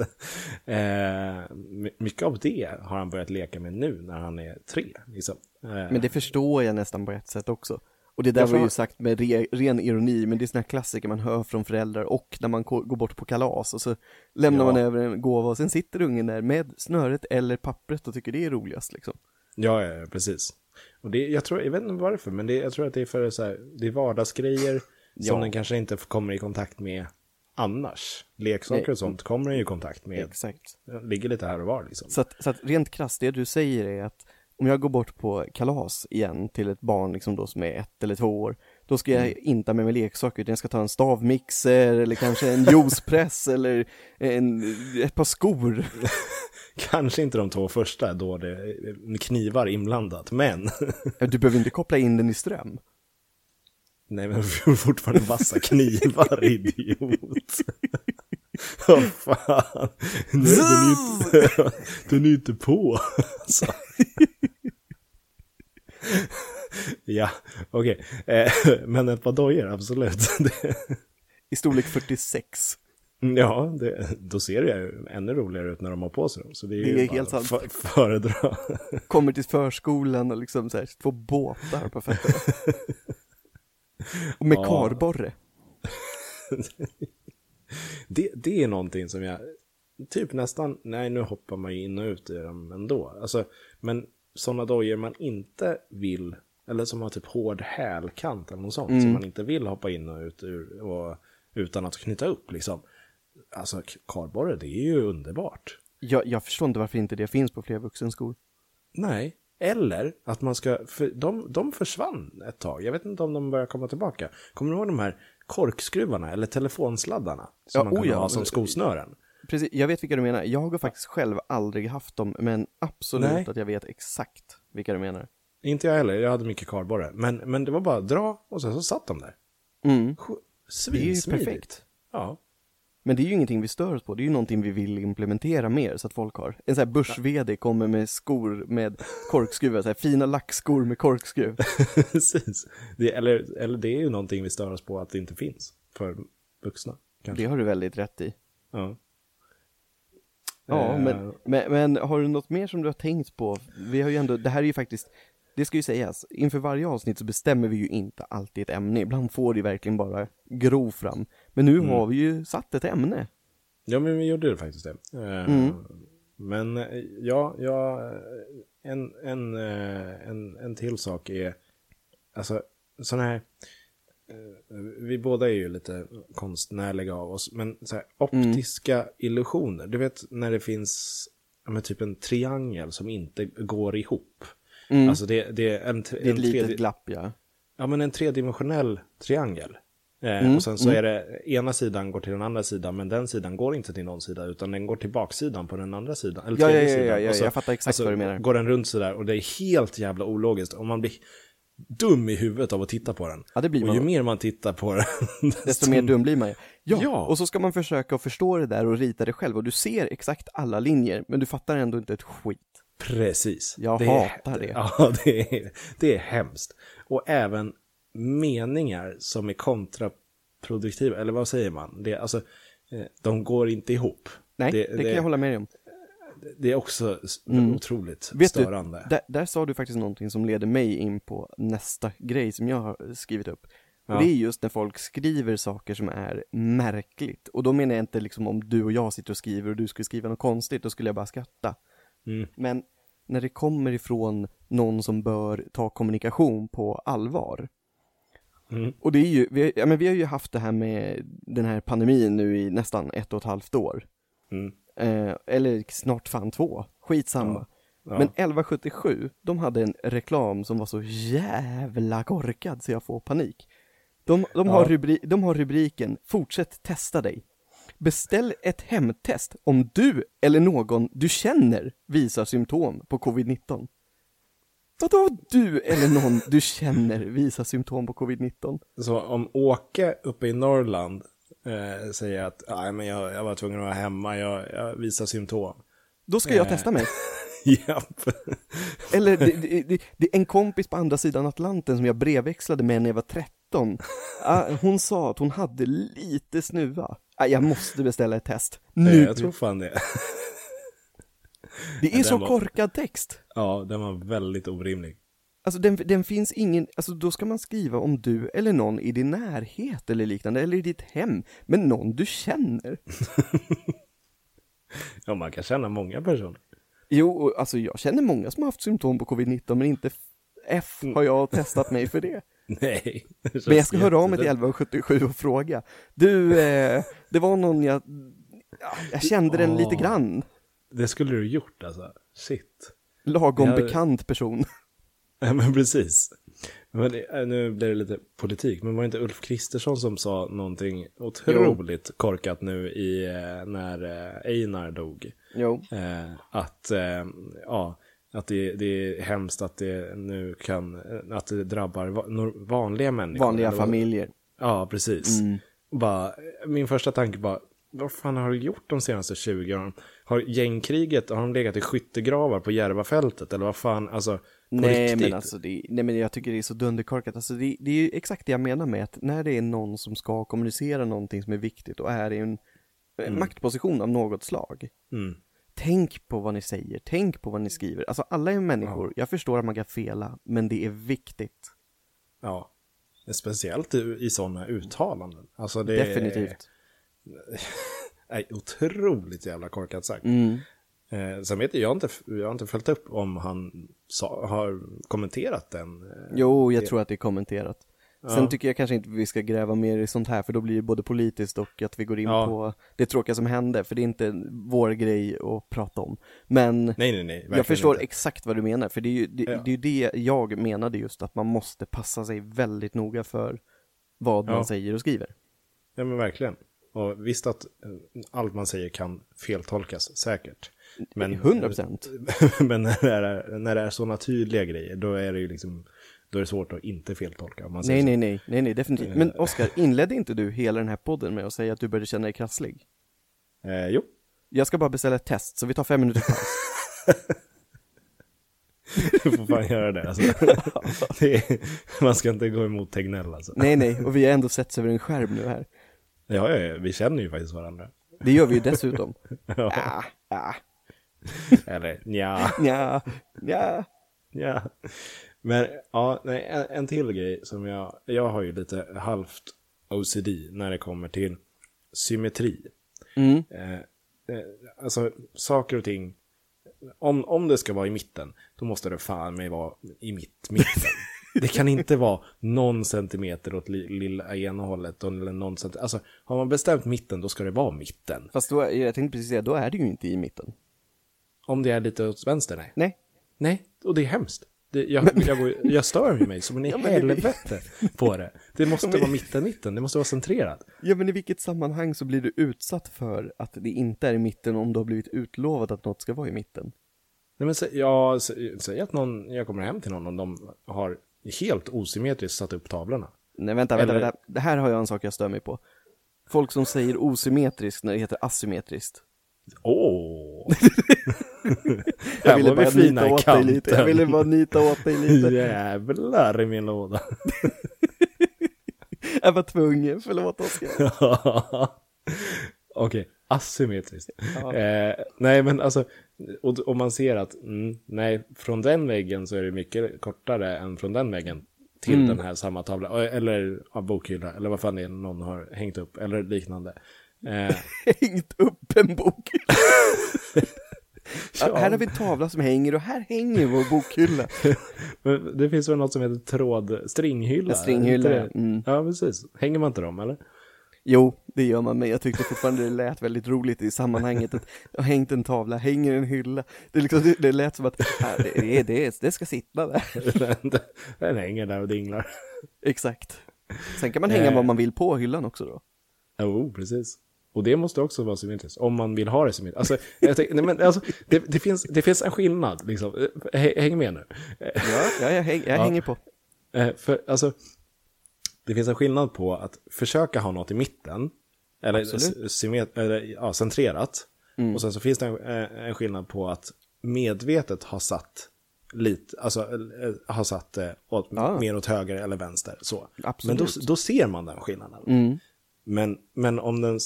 Eh, my- mycket av det har han börjat leka med nu när han är tre. Liksom. Eh, Men det förstår jag nästan på ett sätt också. Och det där var ju sagt med re, ren ironi, men det är såna här klassiker man hör från föräldrar och när man går bort på kalas och så lämnar Ja. man över en gåva och sen sitter ungen där med snöret eller pappret och tycker det är roligast liksom. Ja, ja, precis. Och det, jag, tror, jag vet inte varför, men det, jag tror att det är för så här, det är vardagsgrejer som Ja. den kanske inte kommer i kontakt med annars. Leksaker Nej. och sånt kommer den ju i kontakt med. Exakt. Ligger lite här och var liksom. Så att, så att rent krasst, det du säger är att om jag går bort på kalas igen till ett barn liksom då som är ett eller två år, då ska jag Mm. inte ha med mig leksaker, utan jag ska ta en stavmixer eller kanske en juicepress [laughs] eller en, ett par skor. [laughs] Kanske inte de två första då det är knivar inblandat, men Du behöver inte koppla in den i ström. nej men fortfarande vassa knivar, [laughs] idiot. Vad fan. Nej, den är inte, den är inte på. Alltså. [laughs] Ja, okej. Eh, [laughs] Men ett par dojor, absolut. [laughs] I storlek 46. Ja, det, då ser det ju ännu roligare ut när de har på sig dem. Så det är, Det ju är helt sant. För, föredra. Kommer till förskolan och liksom så här, två båtar på fötterna. Och med Ja. karborre. Det, det är någonting som jag, typ nästan, nej nu hoppar man ju in och ut i dem ändå. Alltså, men sådana dojor man inte vill, eller som har typ hård hälkant eller något sånt, Mm. som man inte vill hoppa in och ut ur, och, utan att knyta upp liksom. Alltså kardborre, det är ju underbart. Jag, jag förstår inte varför inte det finns på fler vuxenskor. Nej, eller att man ska, för de, de försvann ett tag. Jag vet inte om de börjar komma tillbaka. Kommer du ihåg de här korkskruvarna eller telefonsladdarna? Som Ja, man kunde oh ja, ha som skosnören. Precis, jag vet vilka du menar. Jag har faktiskt själv aldrig haft dem, men absolut Nej. att jag vet exakt vilka du menar. Inte jag heller, jag hade mycket kardborre. Men, men det var bara att dra och sen så satt de där. Mm. Sj- Det är ju Svinsmidigt. perfekt. Ja. Men det är ju ingenting vi stör oss på, det är ju någonting vi vill implementera mer så att folk har. En sån här börs kommer med skor med korkskruvar, så här fina lackskor med korkskruv. [laughs] Precis. Det, eller, eller det är ju någonting vi stör oss på att det inte finns för vuxna. Kanske. Det har du väldigt rätt i. Ja. Ja, Eh, men, men, men har du något mer som du har tänkt på? Vi har ju ändå, det här är ju faktiskt, det ska ju sägas, inför varje avsnitt så bestämmer vi ju inte alltid ett ämne. Ibland får det verkligen bara gro fram. Men nu Mm. har vi ju satt ett ämne. Ja, men vi gjorde det faktiskt det. Eh, Mm. Men eh, ja, ja en, en, en, en till sak är, alltså sådana här, vi båda är ju lite konstnärliga av oss, men så här, optiska illusioner, du vet när det finns men typ en triangel som inte går ihop. Mm. Alltså det, det är en, det är ett en litet glapp ja. Ja, men en tredimensionell triangel. Eh, Mm, och sen så mm. är det, ena sidan går till den andra sidan, men den sidan går inte till någon sida, utan den går till baksidan på den andra sidan. Eller Ja, ja, ja, ja, ja, så- jag fattar exakt vad du menar. går den runt sådär, och det är helt jävla ologiskt. Och man blir dum i huvudet av att titta på den. Ja, det blir och man. ju mer man tittar på den, Desto mer dum blir man ju. Ja, Ja. och så ska man försöka att förstå det där och rita det själv och du ser exakt alla linjer, men du fattar ändå inte ett skit. Precis. Jag är- hatar det. [laughs] Ja, det är, det är hemskt. Och även meningar som är kontraproduktiva, eller vad säger man? Det, är alltså, eh, de går inte ihop. Nej, det, kan jag hålla med dig om. Det är också Mm. otroligt Vet du, störande. Där, där sa du faktiskt någonting som leder mig in på nästa grej som jag har skrivit upp. Ja. Och det är just när folk skriver saker som är märkligt. Och då menar jag inte liksom om du och jag sitter och skriver och du skulle skriva något konstigt, då skulle jag bara skratta. Mm. Men när det kommer ifrån någon som bör ta kommunikation på allvar. Mm. Och det är ju, vi, ja, men vi har ju haft det här med den här pandemin nu i nästan ett och ett halvt år. Mm. Eh, eller snart fan två, skitsamma. Ja. Men 1177, de hade en reklam som var så jävla korkad så jag får panik. De, de, har, Ja. rubri, de har rubriken Fortsätt testa dig. Beställ ett hemtest om du eller någon du känner visar symptom på covid-19. Vadå du eller någon du känner visar symptom på covid-19? Så om Åke uppe i Norrland eh, säger att "Nej, men jag, jag var tvungen att vara hemma, jag, jag visar symptom. Då ska jag Eh. testa mig. [laughs] Japp. Eller det, det, det, det är en kompis på andra sidan Atlanten som jag brevväxlade med när jag var 13. Ah, Hon sa att hon hade lite snuva. Ah, Jag måste beställa ett test. Nu! Eh, Jag tror fan det. Det är så var- korkad text. Ja, den var väldigt orimlig. Alltså den, den finns ingen, alltså då ska man skriva om du eller någon i din närhet eller liknande, eller i ditt hem, men någon du känner. [laughs] Ja, man kan känna många personer. Jo, alltså jag känner många som har haft symptom på covid-19, men inte F har jag testat mig för det. [laughs] Nej. det Men jag ska höra av mig till jätte- 1177 och fråga. Du, eh, det var någon jag, ja, jag kände den lite grann. Det skulle du gjort alltså. Shit. Lagom Jag- bekant person. [laughs] Ja, men precis. Men det, äh, nu blir det lite politik, men var det inte Ulf Kristersson som sa någonting otroligt korkat nu i, eh, när eh, Einar dog? Jo. Eh, att, eh, ja, att det, det är hemskt att det nu kan, eh, att det drabbar vanliga människor. Vanliga familjer. Ja, precis. Mm. Bara, min första tanke bara, vad fan har du gjort de senaste 20 åren? Har gängkriget, har de legat i skyttegravar på Järvafältet? Eller vad fan, alltså, Nej riktigt? men alltså, det, nej men jag tycker det är så dunderkorkat. Alltså det, det är ju exakt det jag menar med att när det är någon som ska kommunicera någonting som är viktigt och är i en, en maktposition av något slag. Mm. Tänk på vad ni säger, tänk på vad ni skriver. Alltså alla är människor, jag förstår att man kan fela, men det är viktigt. Ja. Speciellt i, i sådana uttalanden. Alltså det Definitivt. är, [laughs] är otroligt jävla korkat sagt. Mm. Eh, sen vet jag, jag har inte, jag har inte följt upp om han sa, har kommenterat den. Eh, Jo, jag det- tror att det är kommenterat. Sen Ja. tycker jag kanske inte vi ska gräva mer i sånt här, för då blir det både politiskt och att vi går in Ja. på det tråkiga som hände, för det är inte vår grej att prata om. Men Nej, nej, nej. jag förstår inte. exakt vad du menar, för det är ju det, Ja. det, är det jag menade just, att man måste passa sig väldigt noga för vad man säger och skriver. Ja, men verkligen. Och visst att eh, allt man säger kan feltolkas, säkert. Men, 100%. [laughs] men när det, är, när det är sådana tydliga grejer, då är det ju liksom, då är det svårt att inte feltolka. Nej, så. nej, nej, nej, nej, definitivt. Men Oskar, inledde inte du hela den här podden med att säga att du började känna dig krasslig? Eh, jo, Jag ska bara beställa ett test, så vi tar fem minuter paus. [laughs] du får fan göra det. Alltså. [laughs] det är, man ska inte gå emot Tegnell alltså. nej, nej, och vi har ändå sett över en skärm nu här. Ja, ja, ja, vi känner ju faktiskt varandra. Det gör vi ju dessutom. [laughs] Ja. Ah, ah, Eller ja, ja, ja. ja. Men ja, nej, en, en till grej som jag, jag har ju lite halvt OCD när det kommer till symmetri. Mm. Eh, eh, alltså saker och ting, om, om det ska vara i mitten, då måste det fan mig vara i mitt, mitten. [laughs] Det kan inte vara någon centimeter åt li, lilla ena hållet, eller någon centimeter. Alltså, har man bestämt mitten, då ska det vara mitten. Fast då, jag tänkte precis säga, då är det ju inte i mitten. Om det är lite åt vänster, nej. Nej. Nej, och det är hemskt. Det, jag, jag, går, jag stör mig som en i [laughs] Ja, helvete på det. Det måste vara mitten, mitten. Det måste vara centrerat. Ja, men i vilket sammanhang så blir du utsatt för att det inte är i mitten om du har blivit utlovad att något ska vara i mitten? Nej, men sä, ja, sä, säg att någon, jag kommer hem till någon och de har helt osymmetriskt satt upp tavlorna. Nej, vänta, vänta, Eller- vänta. Det här har jag en sak jag stör mig på. Folk som säger osymmetriskt när det heter asymmetriskt. Åh! [laughs] Jag Här ville vi bara nita åt dig lite, jag ville bara nita åt dig lite. [laughs] Jävlar i min låda. [laughs] Jag var tvungen, förlåt Oskar. Okej, asymmetriskt. Ja. Eh, nej, men alltså, och, och man ser att, mm, nej, från den väggen så är det mycket kortare än från den väggen till Mm. den här samma tavla, Eh, eller ja, bokhylla, eller vad fan det är någon har hängt upp, eller liknande. Eh, [laughs] Hängt upp en bok. [laughs] Ja. Här har vi en tavla som hänger och här hänger vår bokhylla. [laughs] det finns väl något som heter tråd, stringhylla? En stringhylla, mm. Ja, precis. Hänger man inte dem, eller? Jo, det gör man, men jag tyckte fortfarande det lät väldigt roligt i sammanhanget att jag har hängt en tavla, hänger en hylla. Det, liksom, det, lät som att det, det, det ska sitta där. [laughs] den, den hänger där och dinglar. Exakt. Sen kan man hänga Eh. vad man vill på hyllan också då. Jo, precis. Och det måste också vara symmetriskt, om man vill ha det symmetriskt. Alltså, tänk, nej, men, alltså det, det, finns, det finns en skillnad, liksom. Hä- Häng med nu. Ja, ja jag, häng, jag Ja. hänger på. Eh, För, alltså, det finns en skillnad på att försöka ha något i mitten, eller, symmet, eller ja, centrerat. Mm. Och sen så finns det en, eh, en skillnad på att medvetet har satt lite, alltså eh, har satt det åt, Ja. mer åt höger eller vänster. Så. Absolut. Men då, då ser man den skillnaden. Mm. Men, men om den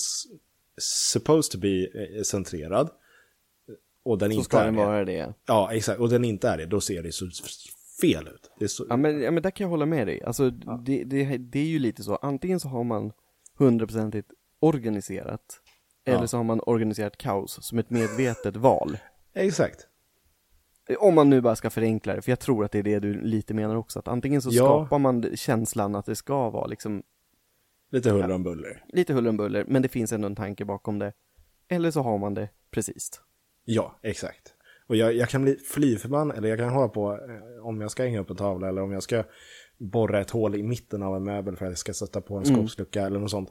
supposed to be eh, centrerad och den Så inte ska är den det. vara det. Ja, exakt. Och den inte är det, då ser det så fel ut. Det är så, Ja men, ja men där kan jag hålla med dig. Alltså det, det, det är ju lite så, antingen så har man hundraprocentigt organiserat, eller Ja. så har man organiserat kaos som ett medvetet val. Exakt. Om man nu bara ska förenkla det, för jag tror att det är det du lite menar också, att antingen så Ja. skapar man känslan att det ska vara liksom Lite huller om buller. lite huller om buller, men det finns ändå en tanke bakom det. Eller så har man det precis. Ja, exakt. Och jag, jag kan bli fly förbannad, eller jag kan hålla på eh, om jag ska hänga upp en tavla eller om jag ska borra ett hål i mitten av en möbel för att jag ska sätta på en skåpslucka eller något sånt.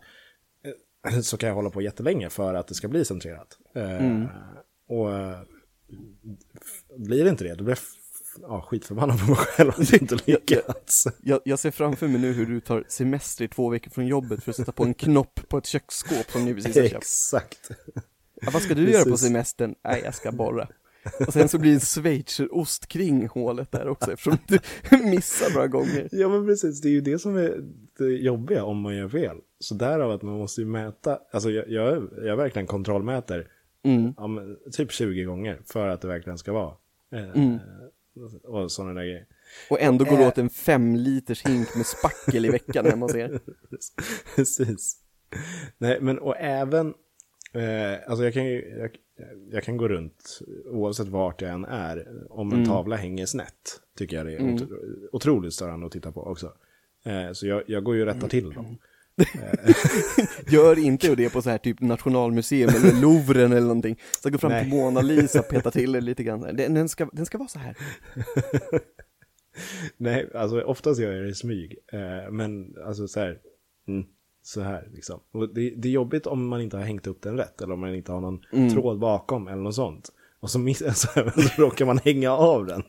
eh, Så kan jag hålla på jättelänge för att det ska bli centrerat. Eh, Och eh, f- blir det inte det, då blir jag ja, skitförbannad på mig själv att jag inte lyckats. Jag, jag ser framför mig nu hur du tar semester i två veckor från jobbet för att sätta på en knopp på ett köksskåp som ni precis har köpt. [laughs] Exakt. Ja, vad ska du göra på Precis. semestern? Nej, jag ska borra. Och sen så blir det en schweizerost kring hålet där också eftersom du missar några gånger. Ja men precis, det är ju det som är det jobbiga om man gör fel. Så därav att man måste ju mäta, alltså jag, jag, jag verkligen kontrollmäter Mm. ja, men, typ 20 gånger för att det verkligen ska vara. Eh, Mm. Och sådana där grejer. Och ändå går det Äh. åt en fem liters hink med spackel i veckan hemma hos er. [laughs] Precis. Nej, men och även, eh, alltså jag kan ju, jag, jag kan gå runt oavsett vart jag än är. Om en Mm. tavla hänger snett, tycker jag det är otro, otroligt störande att titta på också. Eh, så jag, jag går ju och rättar till dem. [laughs] Gör inte det på så här typ Nationalmuseum eller Louvren eller någonting. Så gå fram Nej. till Mona Lisa och peta till [laughs] det lite grann. Den, den, ska, den ska vara så här. [laughs] Nej, alltså oftast gör jag det i smyg. Eh, men alltså så här, mm, så här liksom. Och det, det är jobbigt om man inte har hängt upp den rätt eller om man inte har någon tråd bakom eller något sånt. Och så, miss, [laughs] så, så råkar man hänga av den.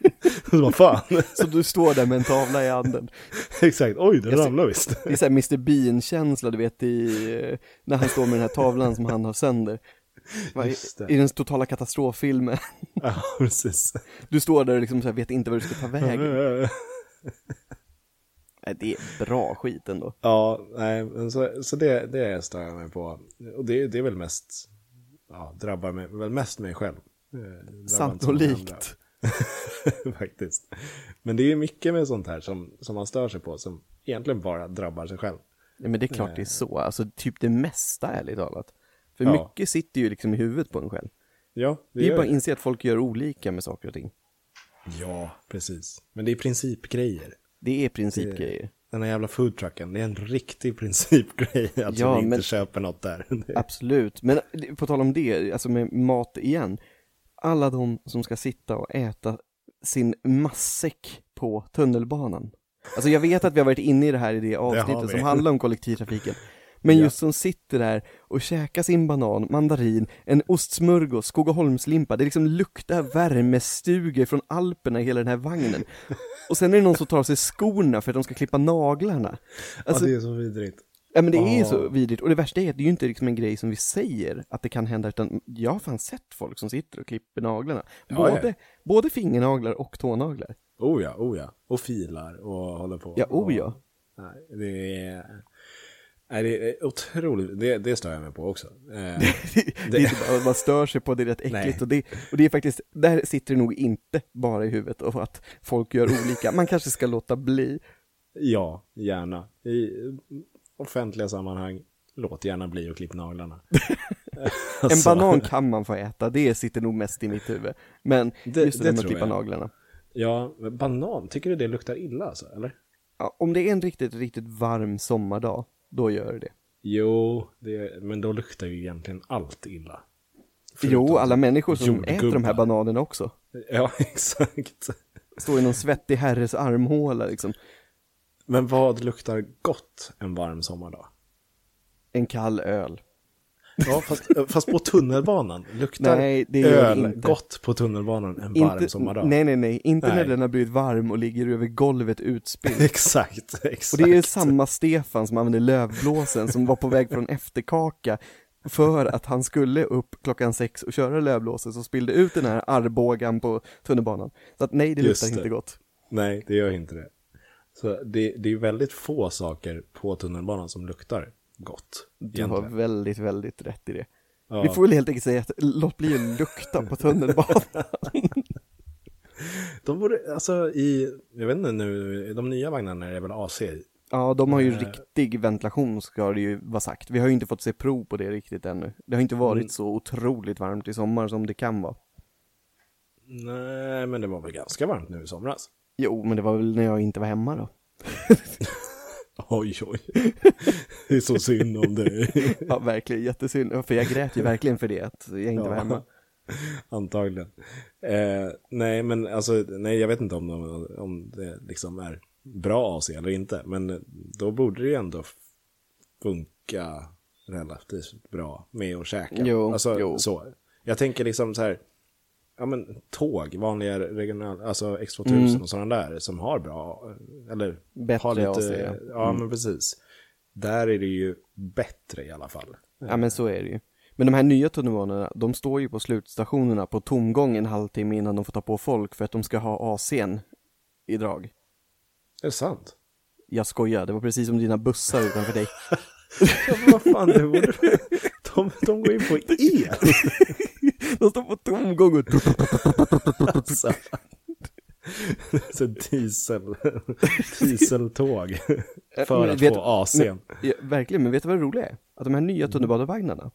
[laughs] så vad fan. [laughs] Så du står där med en tavla i handen. Exakt, oj den ramlade visst. Det är såhär Mr Bean-känsla du vet i, eh, när han står med den här tavlan som han har sönder. I. I den totala katastroffilmen. ja, precis. Du står där och liksom så här, vet inte vad du ska ta vägen. Nej, det är bra skit ändå. ja, nej, så, så det, det stör jag mig på. Och det, det är väl mest, ja, drabbar mig, väl mest mig själv. Eh. Sannolikt. [laughs] Faktiskt. Men det är ju mycket med sånt här som, som man stör sig på som egentligen bara drabbar sig själv. Ja, men det är klart det är så, alltså typ det mesta ärligt talat. För Ja. mycket sitter ju liksom i huvudet på en själv. Ja, det, Det är bara att inse att folk gör olika med saker och ting. Ja, precis. Men det är principgrejer. Det är principgrejer. Den här jävla foodtrucken, det är en riktig [laughs] principgrej att Ja, vi inte köper något där. [laughs] Absolut, men på tal om det, alltså med mat igen. Alla de som ska sitta och äta sin matsäck på tunnelbanan. Alltså jag vet att vi har varit inne i det här i det avsnittet vi. som handlar om kollektivtrafiken. [laughs] Men just som sitter där och käkar sin banan, mandarin, en ostsmörgås, Skogaholmslimpa. Det liksom luktar värmestugor från Alperna i hela den här vagnen. [laughs] Och sen är det någon som tar av sig skorna för att de ska klippa naglarna. Alltså, ja, det är så vidrigt. Ja men det är ju så vidrigt, och det värsta är att det är ju inte liksom en grej som vi säger att det kan hända, utan jag har fan sett folk som sitter och klipper naglarna. Både, ja. både fingernaglar och tånaglar. Oh ja, oh ja. Och filar och håller på. Ja, oh och, ja. Nej, det är... Nej, det är otroligt. Det, det stör jag mig på också. Eh, [laughs] det bara man stör sig på det, är rätt äckligt. Och det, och det är faktiskt, där sitter det nog inte bara i huvudet och att folk gör olika. Man kanske ska låta bli. ja, gärna. I offentliga sammanhang, låt gärna bli att klippa naglarna. [laughs] En Alltså, banan kan man få äta, det sitter nog mest i mitt huvud. Men Det- just det, det med att klippa jag. naglarna. Ja, banan, tycker du det luktar illa alltså, eller? Ja, om det är en riktigt, riktigt varm sommardag, då gör det. Jo, det, men då luktar ju egentligen allt illa. Jo, Förutom alla människor som jordgubbar. äter de här bananerna också. Ja, [laughs] exakt. Står i någon svettig herres armhåla liksom. Men vad luktar gott en varm sommardag? En kall öl. Ja, fast, fast på tunnelbanan. Luktar Nej, det gör öl inte. gott på tunnelbanan en varm sommardag? nej, nej, nej. Inte när Nej. den har blivit varm och ligger över golvet utspilld. [laughs] Exakt, exakt. Och det är samma Stefan som använde lövblåsen som var på väg från efterkaka för att han skulle upp klockan sex och köra lövblåset och spillde ut den här armbågan på tunnelbanan. Så att nej, det Just luktar det. inte gott. Nej, det gör inte det. Så det, det är väldigt få saker på tunnelbanan som luktar gott. Du har egentligen. väldigt, väldigt rätt i det. Ja. Vi får väl helt enkelt säga att låt bli att lukta på tunnelbanan. [laughs] De borde, alltså i, jag vet inte nu, de nya vagnarna är väl AC i? Ja, de har ju Eh. riktig ventilation ska det ju vara sagt. Vi har ju inte fått se prov på det riktigt ännu. Det har inte varit Mm. så otroligt varmt i sommar som det kan vara. Nej, men det var väl ganska varmt nu i somras. Jo, men det var väl när jag inte var hemma då. [laughs] Oj, oj. [laughs] Det är så synd om dig. [laughs] Ja, verkligen jättesynd. För jag grät ju verkligen för det, att jag inte var hemma. [laughs] Antagligen. Eh, nej, men alltså, nej, jag vet inte om, de, om det liksom är bra AC eller inte. Men då borde det ju ändå funka relativt bra med att käka. Jo, alltså, jo. Så. Jag tänker liksom så här, ja men tåg, vanliga regional, alltså X2000 Mm. och sådana där som har bra, eller Bättre har lite, AC, ja. ja Mm. men precis. Där är det ju bättre i alla fall. Ja, men så är det ju. Men de här nya tunnelbanorna, de står ju på slutstationerna på tomgång en halvtimme innan de får ta på folk för att de ska ha AC'n i drag. Är det sant? Jag skojar, det var precis som dina bussar utanför dig. [laughs] Ja, men vad fan, det borde... [laughs] de, de går in på el. [laughs] [laughs] De står på tomgång och... Alltså. Så diesel, dieseltåg [laughs] [laughs] för att vet- få AC. Men, ja, verkligen, men vet du vad det roliga är? Att de här nya tunnelbanevagnarna,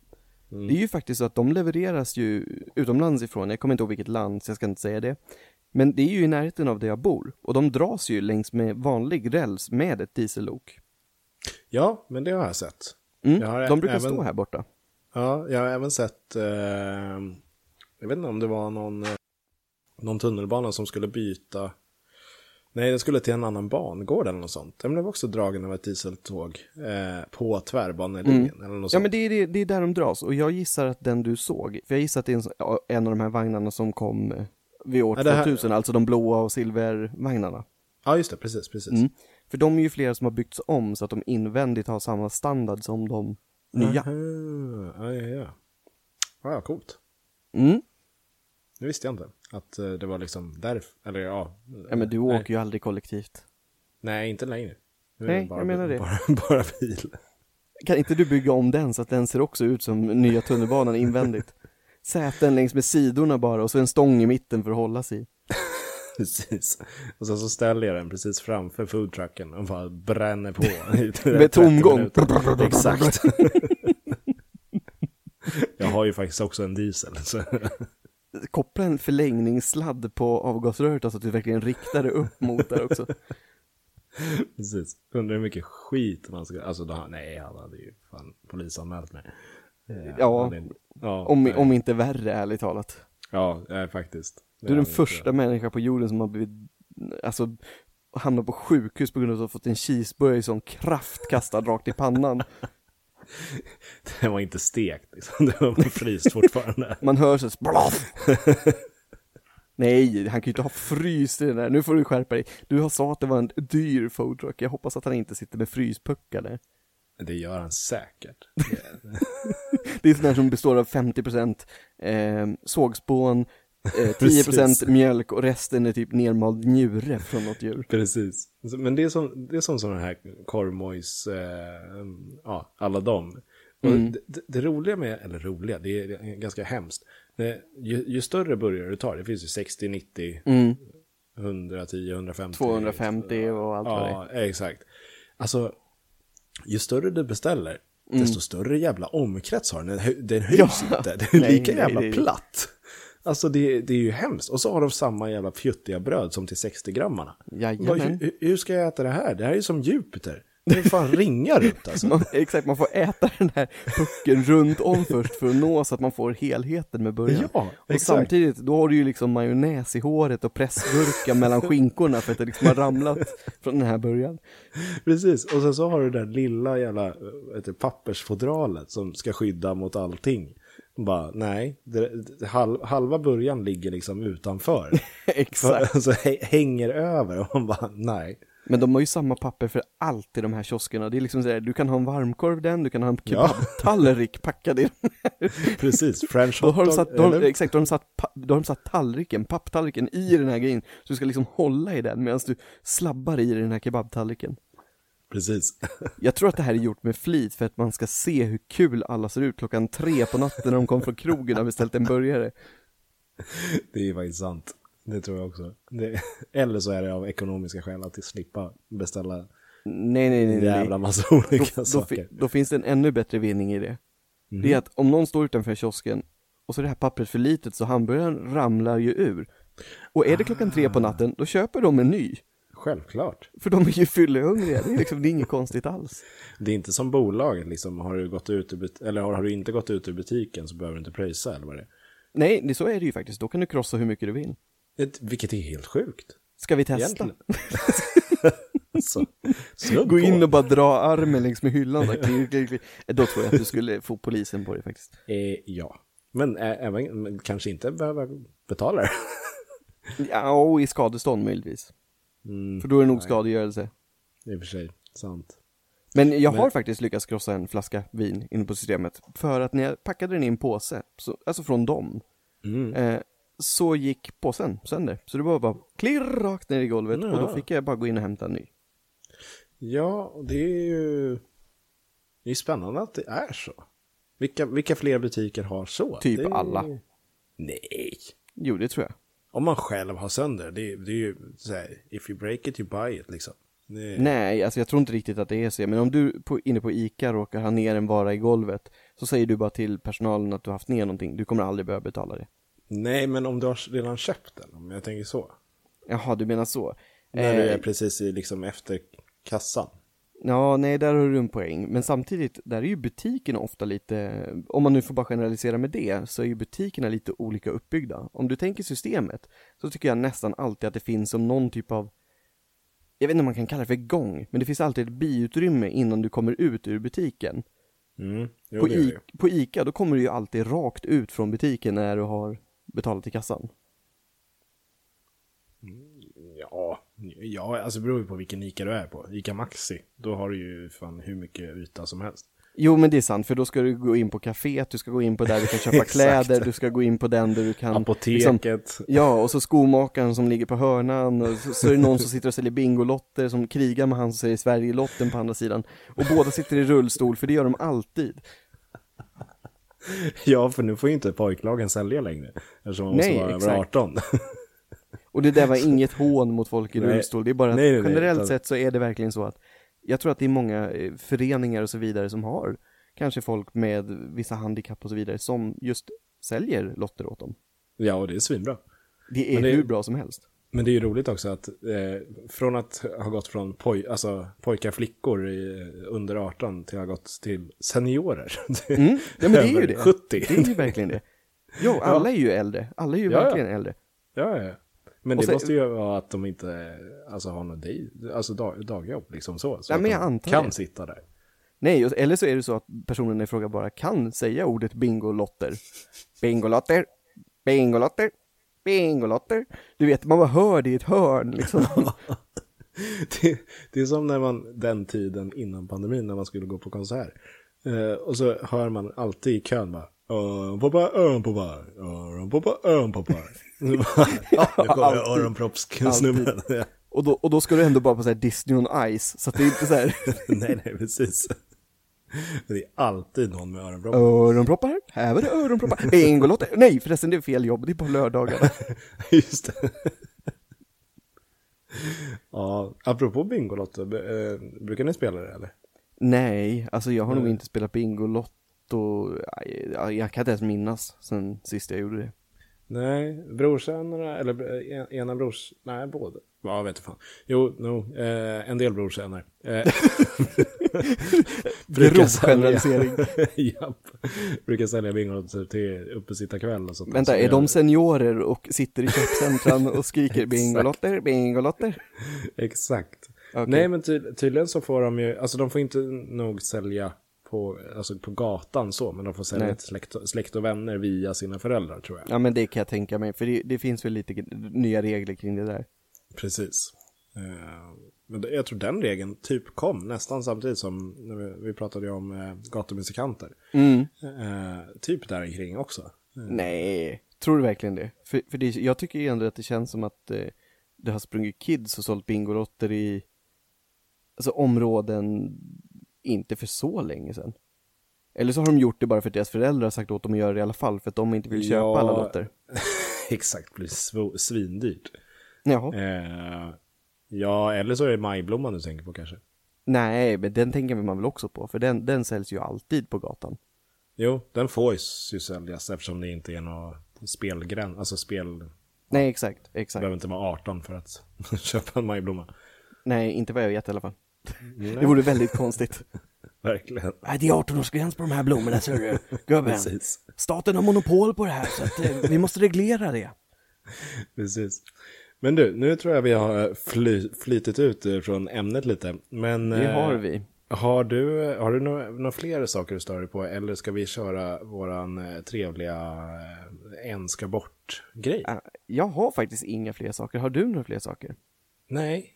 Mm. det är ju faktiskt så att de levereras ju utomlands ifrån, jag kommer inte ihåg vilket land, så jag ska inte säga det. Men det är ju i närheten av där jag bor, och de dras ju längs med vanlig räls med ett diesellok. Ja, men det har jag sett. Mm, Jag har de brukar även- stå här borta. Ja, jag har även sett, eh, jag vet inte om det var någon, eh, någon tunnelbana som skulle byta, nej den skulle till en annan bangård eller något sånt. Den blev också dragen av ett dieseltåg eh, på tvärbanelinjen eller något Mm. Ja sånt. men det är, det, det är där de dras, och jag gissar att den du såg, för jag gissar att det är en, en av de här vagnarna som kom eh, vid år Ja, det här- 2000, alltså de blåa och silvervagnarna. Ja, just det, precis, precis. Mm. För de är ju flera som har byggts om så att de invändigt har samma standard som de nya. Aha, ja, ja, ja. Ja, coolt. Mm. Det visste jag inte. Att eh, det var liksom därför, eller ja. Ja men du nej. åker ju aldrig kollektivt. Nej, inte längre. Nu Nej, bara, jag menar det. Bara, [laughs] bara bil. Kan inte du bygga om den så att den ser också ut som nya tunnelbanan invändigt? [laughs] Säten längs med sidorna bara och så en stång i mitten för att hålla sig i. Precis. Och sen så ställer jag den precis framför foodtrucken och bara bränner på. i 30 [laughs] Med tomgång. [laughs] Exakt. [laughs] jag har ju faktiskt också en diesel. Så. Koppla en förlängningssladd på avgasröret så att du verkligen riktar det upp mot där också. Precis. Undrar hur mycket skit man ska... Alltså, då, nej, han hade ju fan polisanmält mig. Eh, Ja, ja, Om, nej. om inte värre ärligt talat. Ja, nej, faktiskt. Du är den första människan på jorden som har blivit, alltså, hamnat på sjukhus på grund av att ha fått en cheeseburgare i sån kraft kastad rakt i pannan. [laughs] Den var inte stekt liksom. Det var fryst fortfarande. [laughs] Man hör så splaff. [laughs] Nej, han kan ju inte ha fryst i den där. Nu får du skärpa dig. Du har sa att det var en dyr foodtruck. Jag hoppas att han inte sitter med fryspuckar där. Det gör han säkert. Det är sån här som består av 50% eh, sågspån, eh, [laughs] 10% Precis. mjölk och resten är typ nermald njure från något djur. Precis. Men det är som, det är som sådana här korvmojs, eh, ja, alla dem. Mm. det, det, roliga med, eller roliga, det är ganska hemskt. Ju, ju större burgare du tar, det finns ju 60, 90, Mm, 110, 150. 250 och allt vad det är. Ja, exakt. Alltså, ju större du beställer, Mm. desto större jävla omkrets har den. Den, hö- den höjs Ja. inte. Den är Nej, lika nej, jävla är- platt. Alltså det, det är ju hemskt. Och så har de samma jävla fjuttiga bröd som till 60-grammarna. Bara, Jajamän. hur, hur ska jag äta det här? Det här är ju som Jupiter. Det är fan ringar runt alltså. [laughs] Man, exakt, man får äta den här pucken runt om först för att nå så att man får helheten med början. Ja, och exakt. samtidigt, då har du ju liksom majonnäs i håret och pressgurka mellan skinkorna för att det liksom har ramlat från den här början. Precis, och sen så har du det där lilla jävla heter, det, pappersfodralet som ska skydda mot allting. Bara, nej, det, det, halv, halva början ligger liksom utanför. [laughs] För, Exakt. alltså hä- hänger över och man bara, nej. Men de har ju samma papper för allt i de här kioskerna. Det är liksom såhär, du kan ha en varmkorv den, du kan ha en kebabtallrik packad i den här. Precis, French Då har de hotdog, satt, då exakt, då har de satt, då har de satt tallriken, papptallriken i den här grejen. Så du ska liksom hålla i den medan du slabbar i den här kebabtallriken. Precis. [laughs] Jag tror att det här är gjort med flit för att man ska se hur kul alla ser ut klockan tre på natten när de kom från krogen och beställt en burgare. [laughs] Det är faktiskt sant. Det tror jag också. Det, [laughs] eller så är det av ekonomiska skäl att slippa beställa Nej, nej, nej, en jävla massa olika Då, då, saker. fi- då finns det en ännu bättre vinning i det. Det är att om någon står utanför kiosken och så är det här pappret för litet så hamburgaren ramlar ju ur. Och är det klockan tre på natten, då köper de en ny. Självklart. För de är ju fyllehungriga, det är liksom, det är inget konstigt alls. [laughs] Det är inte som bolaget liksom, har du gått ut ur eller har, har du inte gått ut ur butiken så behöver du inte pröjsa eller vad det är. Nej, det, så är det ju faktiskt, då kan du krossa hur mycket du vill. Ett, vilket är helt sjukt. Ska vi testa? [laughs] Så, Gå in och bara dra armen längs med hyllan så här, klir, klir, klir. Då tror jag att du skulle få polisen på dig faktiskt. Eh, ja. Men ä- även, men kanske inte behöva betala det. Ja, och i skadestånd möjligtvis. Mm, För då är det nog nej. skadegörelse. I och för sig, sant. Men jag har Men- faktiskt lyckats krossa en flaska vin inne på systemet. För att när jag packade den i en påse, så, alltså från dem, Mm. eh, så gick påsen sönder. Så det var bara klirr rakt ner i golvet och då fick jag bara gå in och hämta en ny. Ja, det är ju det är spännande att det är så. Vilka, vilka fler butiker har så? Typ är... alla. Nej. Jo, det tror jag. Om man själv har sönder, det, det är ju så här, if you break it you buy it liksom. Det, Nej, alltså jag tror inte riktigt att det är så. Men om du på, inne på ICA råkar ha ner en vara i golvet, så säger du bara till personalen att du har haft ner någonting. Du kommer aldrig behöva betala det. Nej, men om du har redan köpt den, om jag tänker så. Jaha, du menar så? När du Eh, är precis i, liksom efter kassan. Ja, nej, där har du en poäng. Men samtidigt, där är ju butikerna ofta lite, om man nu får bara generalisera med det, så är ju butikerna lite olika uppbyggda. Om du tänker systemet, så tycker jag nästan alltid att det finns som någon typ av, jag vet inte om man kan kalla det för gång, men det finns alltid ett biutrymme innan du kommer ut ur butiken. Mm. Jo, På, I, på ICA, då kommer du ju alltid rakt ut från butiken när du har betalat i kassan. Ja, ja, alltså det beror ju på vilken Ica du är på. Ica Maxi, då har du ju fan hur mycket yta som helst. Jo men det är sant, för då ska du gå in på kaféet, du ska gå in på där du kan [laughs] köpa kläder, du ska gå in på den där du kan liksom, Apoteket. Ja, och så skomakaren som ligger på hörnan, och så, så är det någon som sitter och säljer Bingolotter som krigar med han som säger Sverigelotten på andra sidan. Och båda sitter i rullstol, för det gör de alltid. Ja, för nu får ju inte pojklagen sälja längre. Eftersom man måste Nej, vara över exakt. 18. Och det där var [laughs] inget hån mot folk i Nej. rullstol, det är bara att Nej, nej, generellt sett så är det verkligen så att jag tror att det är många eh, föreningar och så vidare som har kanske folk med vissa handikapp och så vidare som just säljer lotter åt dem. ja, och det är svinbra. Det är det- hur bra som helst. Men det är ju roligt också att eh, från att ha gått från poj alltså, pojkar flickor i, under 18 till att ha gått till seniorer. [laughs] Mm, ja men det är ju det. 70. Det är ju verkligen det. Jo, [laughs] alla är ju äldre. Alla är ju Ja, ja. verkligen äldre. Ja, ja. Men det sen- måste ju vara att de inte alltså, har något day, alltså, dag, dagjobb, liksom så. så Ja, men jag antar kan det. sitta där. Nej, eller så är det så att personen i fråga bara kan säga ordet bingolotter. Bingolotter, bingolotter, bingolotter. Du vet, man bara hör det i ett hörn liksom. [laughs] det, det är som när man, den tiden innan pandemin, när man skulle gå på konsert. Eh, och så hör man alltid i kön bara, öronpoppar, öronpoppar, öronpoppar, öronpoppar. Ja, nu kommer öronproppssnubben. Ja. Och då, och då ska du ändå bara på så Disney on Ice, så att det är inte så här [laughs] nej, nej, precis. Det är alltid någon med öronproppar. öronproppar, här var det öronproppar, [laughs] bingolotter. Nej förresten, det är fel jobb, det är på lördagar. [laughs] Just det. ja, apropå Bingolotto, eh, brukar ni spela det eller? Nej, alltså jag har nog Nej. inte spelat Bingolotto, jag, jag kan inte ens minnas sen sist jag gjorde det. Nej, brorsönerna, eller eh, en- ena brors, nej båda. Ja, vet inte fan. Jo, no, eh, en del brorsöner. Eh, [laughs] generalisering. [laughs] Japp. Brukar sälja Bingolotto till uppesittarkväll och sånt. Vänta, är de seniorer och sitter i köpcentran och [laughs] skriker bingolotter, bingolotter? Exakt. Okej. Nej, men ty tydligen så får de ju, alltså de får inte nog sälja på, alltså på gatan så, men de får sälja Nej. till släkt, släkt och vänner via sina föräldrar tror jag. Ja men det kan jag tänka mig, för det, det finns väl lite nya regler kring det där. Precis. Eh, men jag tror den regeln typ kom nästan samtidigt som när vi, vi pratade ju om eh, gatumusikanter. Mm. Eh, typ där kring också. Nej, tror du verkligen det? För, för det, jag tycker ju ändå att det känns som att det har sprungit kids och sålt Bingolotter i alltså, områden inte för så länge sedan. Eller så har de gjort det bara för att deras föräldrar har sagt åt dem att göra det i alla fall för att de inte vill köpa Ja. alla lotter. [laughs] Exakt, blir sv- svindyrt. Jaha. Eh, ja, eller så är det majblomman du tänker på kanske. Nej, men den tänker man väl också på, för den, den säljs ju alltid på gatan. Jo, den får ju säljas eftersom det inte är någon spelgräns, alltså spel, det Nej, exakt, exakt. behöver inte vara 18 för att [laughs] köpa en majblomma. Nej, inte vad jag vet i alla fall. Det vore väldigt konstigt. [laughs] Verkligen. Nej, det är 18-årsgräns på de här blommorna, ser du. Gubben. Precis. Staten har monopol på det här, så att, eh, vi måste reglera det. [laughs] Precis. Men du, nu tror jag vi har fly, flytit ut eh, från ämnet lite. Men Det eh, har vi. har du, har du några, några fler saker du stör dig på? Eller ska vi köra våran eh, trevliga eh, en ska bort-grej? Ah, Jag har faktiskt inga fler saker. Har du några fler saker? Nej.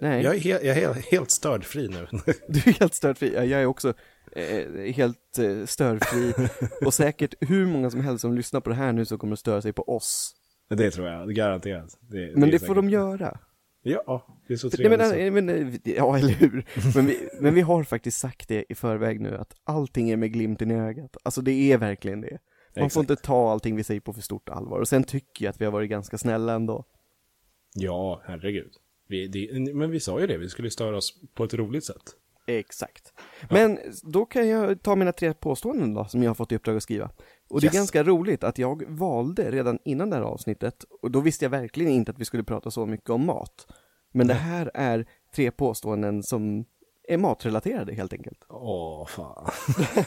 Nej. Jag är, he- jag är helt, helt stördfri nu. [laughs] Du är helt störfri. Ja, Jag är också eh, helt eh, störfri. [laughs] Och säkert hur många som helst som lyssnar på det här nu som kommer att störa sig på oss. det tror jag, garanterat. Det, Men det säkert. får de göra. Ja, det är så trevligt. nej, men, ja, eller hur? Men vi, men vi har faktiskt sagt det i förväg nu, att allting är med glimten i ögat. Alltså det är verkligen det. Man får Exakt. inte ta allting vi säger på för stort allvar. Och sen tycker jag att vi har varit ganska snälla ändå. Ja, herregud. Vi, det, men vi sa ju det, vi skulle störa oss på ett roligt sätt. Exakt. Men då kan jag ta mina tre påståenden då, som jag har fått i uppdrag att skriva. Och det är Yes. ganska roligt att jag valde redan innan det här avsnittet, och då visste jag verkligen inte att vi skulle prata så mycket om mat. Men det här är tre påståenden som är matrelaterade helt enkelt. Åh, fan.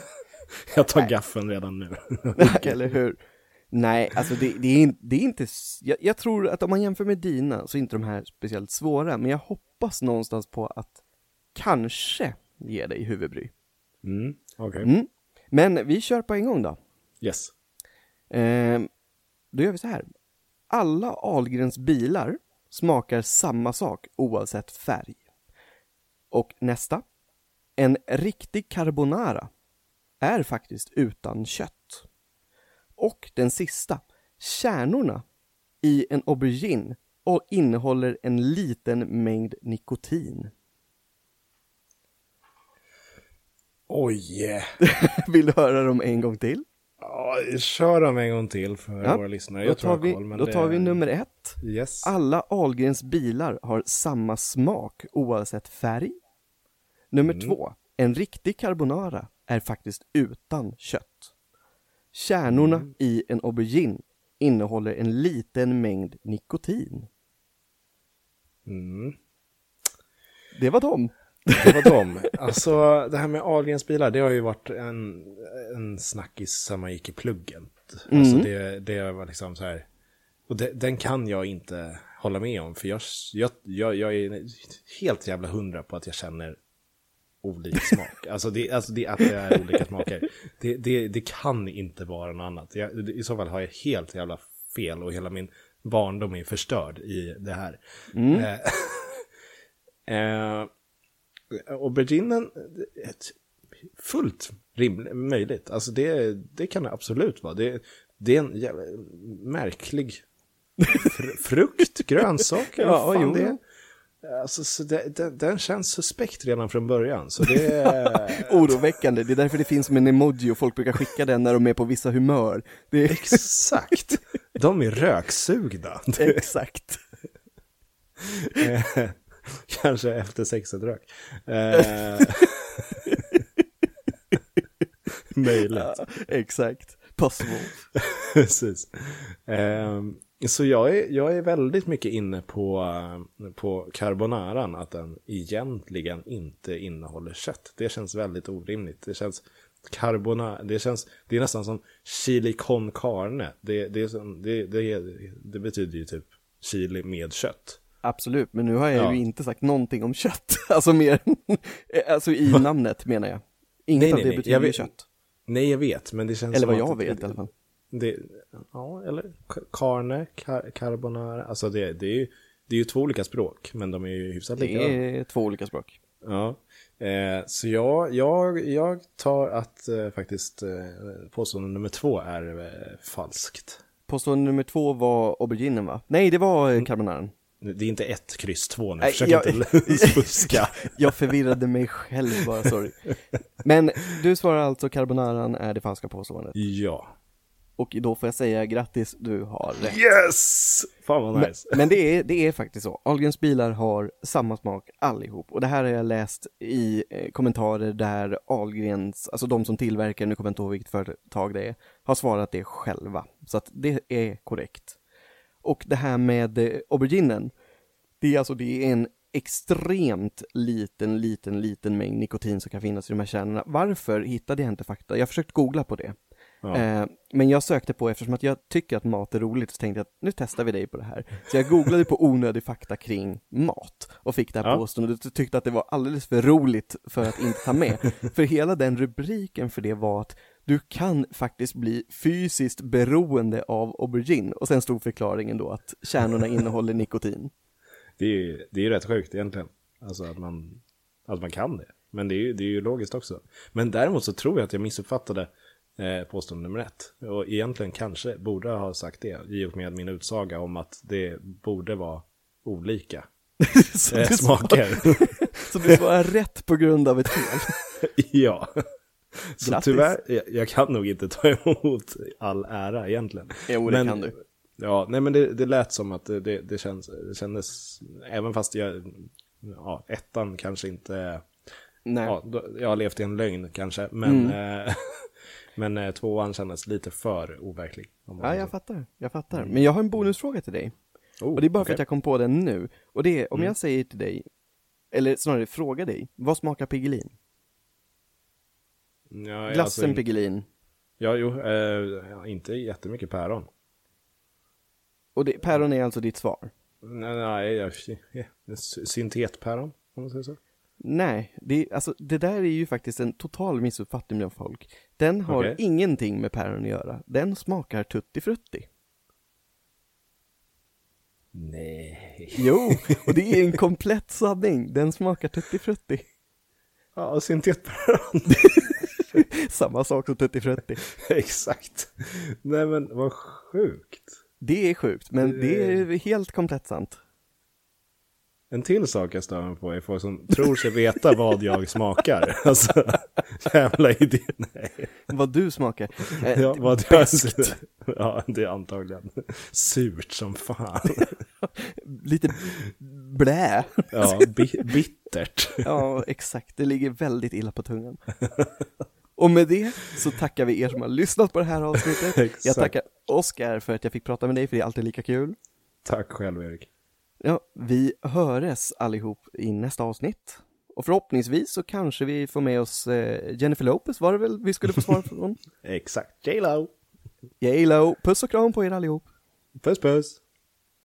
[laughs] jag tar gaffeln redan nu. [laughs] Eller hur? Nej, alltså det, det, är, det är inte, jag, jag tror att om man jämför med dina så är inte de här speciellt svåra, men jag hoppas någonstans på att kanske ge dig huvudbry. Mm, okej. Mm. Men vi kör på en gång då. Yes. Ehm, då gör vi så här. Alla Ahlgrens bilar smakar samma sak oavsett färg. Och nästa. En riktig carbonara är faktiskt utan kött. Och den sista. Kärnorna i en aubergine och innehåller en liten mängd nikotin. Oj! [laughs] Vill du höra dem en gång till? Ja, kör dem en gång till för Ja, våra lyssnare. Då Jag tror tar vi, koll, då det... tar vi nummer ett. Yes. Alla Ahlgrens bilar har samma smak oavsett färg. Nummer Mm. två. En riktig carbonara är faktiskt utan kött. Kärnorna Mm. i en aubergine innehåller en liten mängd nikotin. Mm. Det var dem. Det var dem. Alltså, det här med Ahlgrens bilar, det har ju varit en, en snackis sen man gick i pluggen. Alltså, Mm. det, det var liksom så här... Och det, den kan jag inte hålla med om, för jag, jag, jag, jag är helt jävla hundra på att jag känner olika smak. Alltså, det, alltså det, att det är olika smaker. Det, det, det kan inte vara något annat. Jag, I så fall har jag helt jävla fel och hela min barndom är förstörd i det här. Eh, [laughs] eh, auberginen, fullt rimligt, möjligt. Alltså det, det kan det absolut vara. Det, det är en jävla märklig fr, frukt, grönsak, [laughs] Ja, vad fan jo. det är. Alltså, så det, den, den känns suspekt redan från början. Så det är... [laughs] Oroväckande. Det är därför det finns som en emoji och folk brukar skicka den när de är på vissa humör. Är Exakt! De är röksugna. [laughs] exakt. Eh, Kanske efter sexet rök. Eh, [laughs] Möjligt. Ja, exakt. Possible. Precis. Ehm, så jag är, jag är väldigt mycket inne på, eh, på carbonaran, att den egentligen inte innehåller kött. Det känns väldigt orimligt. Det känns carbona, det känns, det är nästan som chili con carne. Det, det, som, det, det, det betyder ju typ chili med kött. Absolut, men nu har jag Ja. ju inte sagt någonting om kött. [laughs] Alltså mer, alltså i namnet menar jag. Inget Nej, av nej, det nej. betyder Jag vet- kött. Nej, jag vet, men det känns Eller vad jag det- vet i alla fall. Det, ja, eller carne, car, carbonara, alltså det, det är ju det är ju två olika språk, men de är ju hyfsat Det likadana. är två olika språk. Ja, eh, så jag, jag, jag tar att eh, faktiskt eh, påstående nummer två är eh, falskt. Påstående nummer två var auberginen va? Nej, det var Mm. eh, carbonaran. Nu- Det är inte ett kryss två nu, Nej, försök jag- inte [laughs] fuska. [laughs] Jag förvirrade mig själv bara, sorry. Men du svarar alltså carbonaran är det falska påståendet. Ja. Och då får jag säga grattis, du har rätt. Yes! Fan vad Men, nice. men det, är, det är faktiskt så. Ahlgrens bilar har samma smak allihop. Och det här har jag läst i eh, kommentarer där Ahlgrens, alltså de som tillverkar, nu kommer jag inte ihåg vilket företag det är, har svarat det själva. Så att det är korrekt. Och det här med eh, auberginen, det är alltså det är en extremt liten, liten, liten mängd nikotin som kan finnas i de här kärnorna. Varför hittade jag inte fakta? Jag har försökt googla på det. Ja. Eh, men jag sökte på, eftersom att jag tycker att mat är roligt, så tänkte jag att nu testar vi dig på det här. Så jag googlade på onödig fakta kring mat och fick det här Ja. påståendet och tyckte att det var alldeles för roligt för att inte ta med. [laughs] för hela den rubriken för det var att du kan faktiskt bli fysiskt beroende av aubergine och sen stod förklaringen då att kärnorna [laughs] innehåller nikotin. Det är ju det är ju rätt sjukt egentligen. Alltså att man, att man kan det. Men det är, ju, det är ju logiskt också. Men däremot så tror jag att jag missuppfattade eh, påstående nummer ett. Och egentligen kanske borde ha sagt det. I och med min utsaga om att det borde vara olika [laughs] så, eh, smaker. [laughs] Så du svarar rätt på grund av ett fel. [laughs] ja. Så Grattis. tyvärr, jag, jag kan nog inte ta emot all ära egentligen. Jo, det kan du. Ja, nej men det, det lät som att det, det, det, känns, det kändes, även fast jag, ja, ettan kanske inte, Nej. ja, då, jag har levt i en lögn kanske, men, Mm. eh, men eh, tvåan kändes lite för overklig. Ja, jag fattar. Jag fattar. Men jag har en bonusfråga till dig. Oh, Och det är bara för okej. att jag kom på den nu. Och det är, om Mm. jag säger till dig, eller snarare frågar dig, vad smakar Piggelin? ja, Glassen alltså, Piggelin. Ja, jo, eh, inte jättemycket päron. Och det, päron är alltså ditt svar? Nej, nej ja, [laughs] syntetpäron, om man säger så. Nej, det, alltså, det där är ju faktiskt en total missuppfattning av folk. Den har Okej. ingenting med päron att göra. Den smakar tutti frutti. Nej. Jo, [laughs] och det är en komplett sanning. Den smakar tutti frutti. Ja, syntetpäron. [laughs] Samma sak som tutti frutti. [laughs] Exakt. Nej men vad sjukt. Det är sjukt, men det är helt komplett sant. En till sak jag stör mig på är folk som tror sig veta vad jag smakar. [laughs] Alltså, jävla idé. Nej. Vad du smakar. Eh, Ja, vad beskt. [laughs] Ja, det är antagligen surt som fan. [laughs] Lite blä. Ja, bi- bittert. Ja, exakt. Det ligger väldigt illa på tungan. Och med det så tackar vi er som har lyssnat på det här avsnittet. Jag tackar Oskar för att jag fick prata med dig, för det är alltid lika kul. Tack själv Erik. Ja, vi höres allihop i nästa avsnitt. Och förhoppningsvis så kanske vi får med oss eh, Jennifer Lopez, var det väl vi skulle få svar från? [laughs] Exakt. J-Lo. J.Lo, puss och kram på er allihop. Puss puss.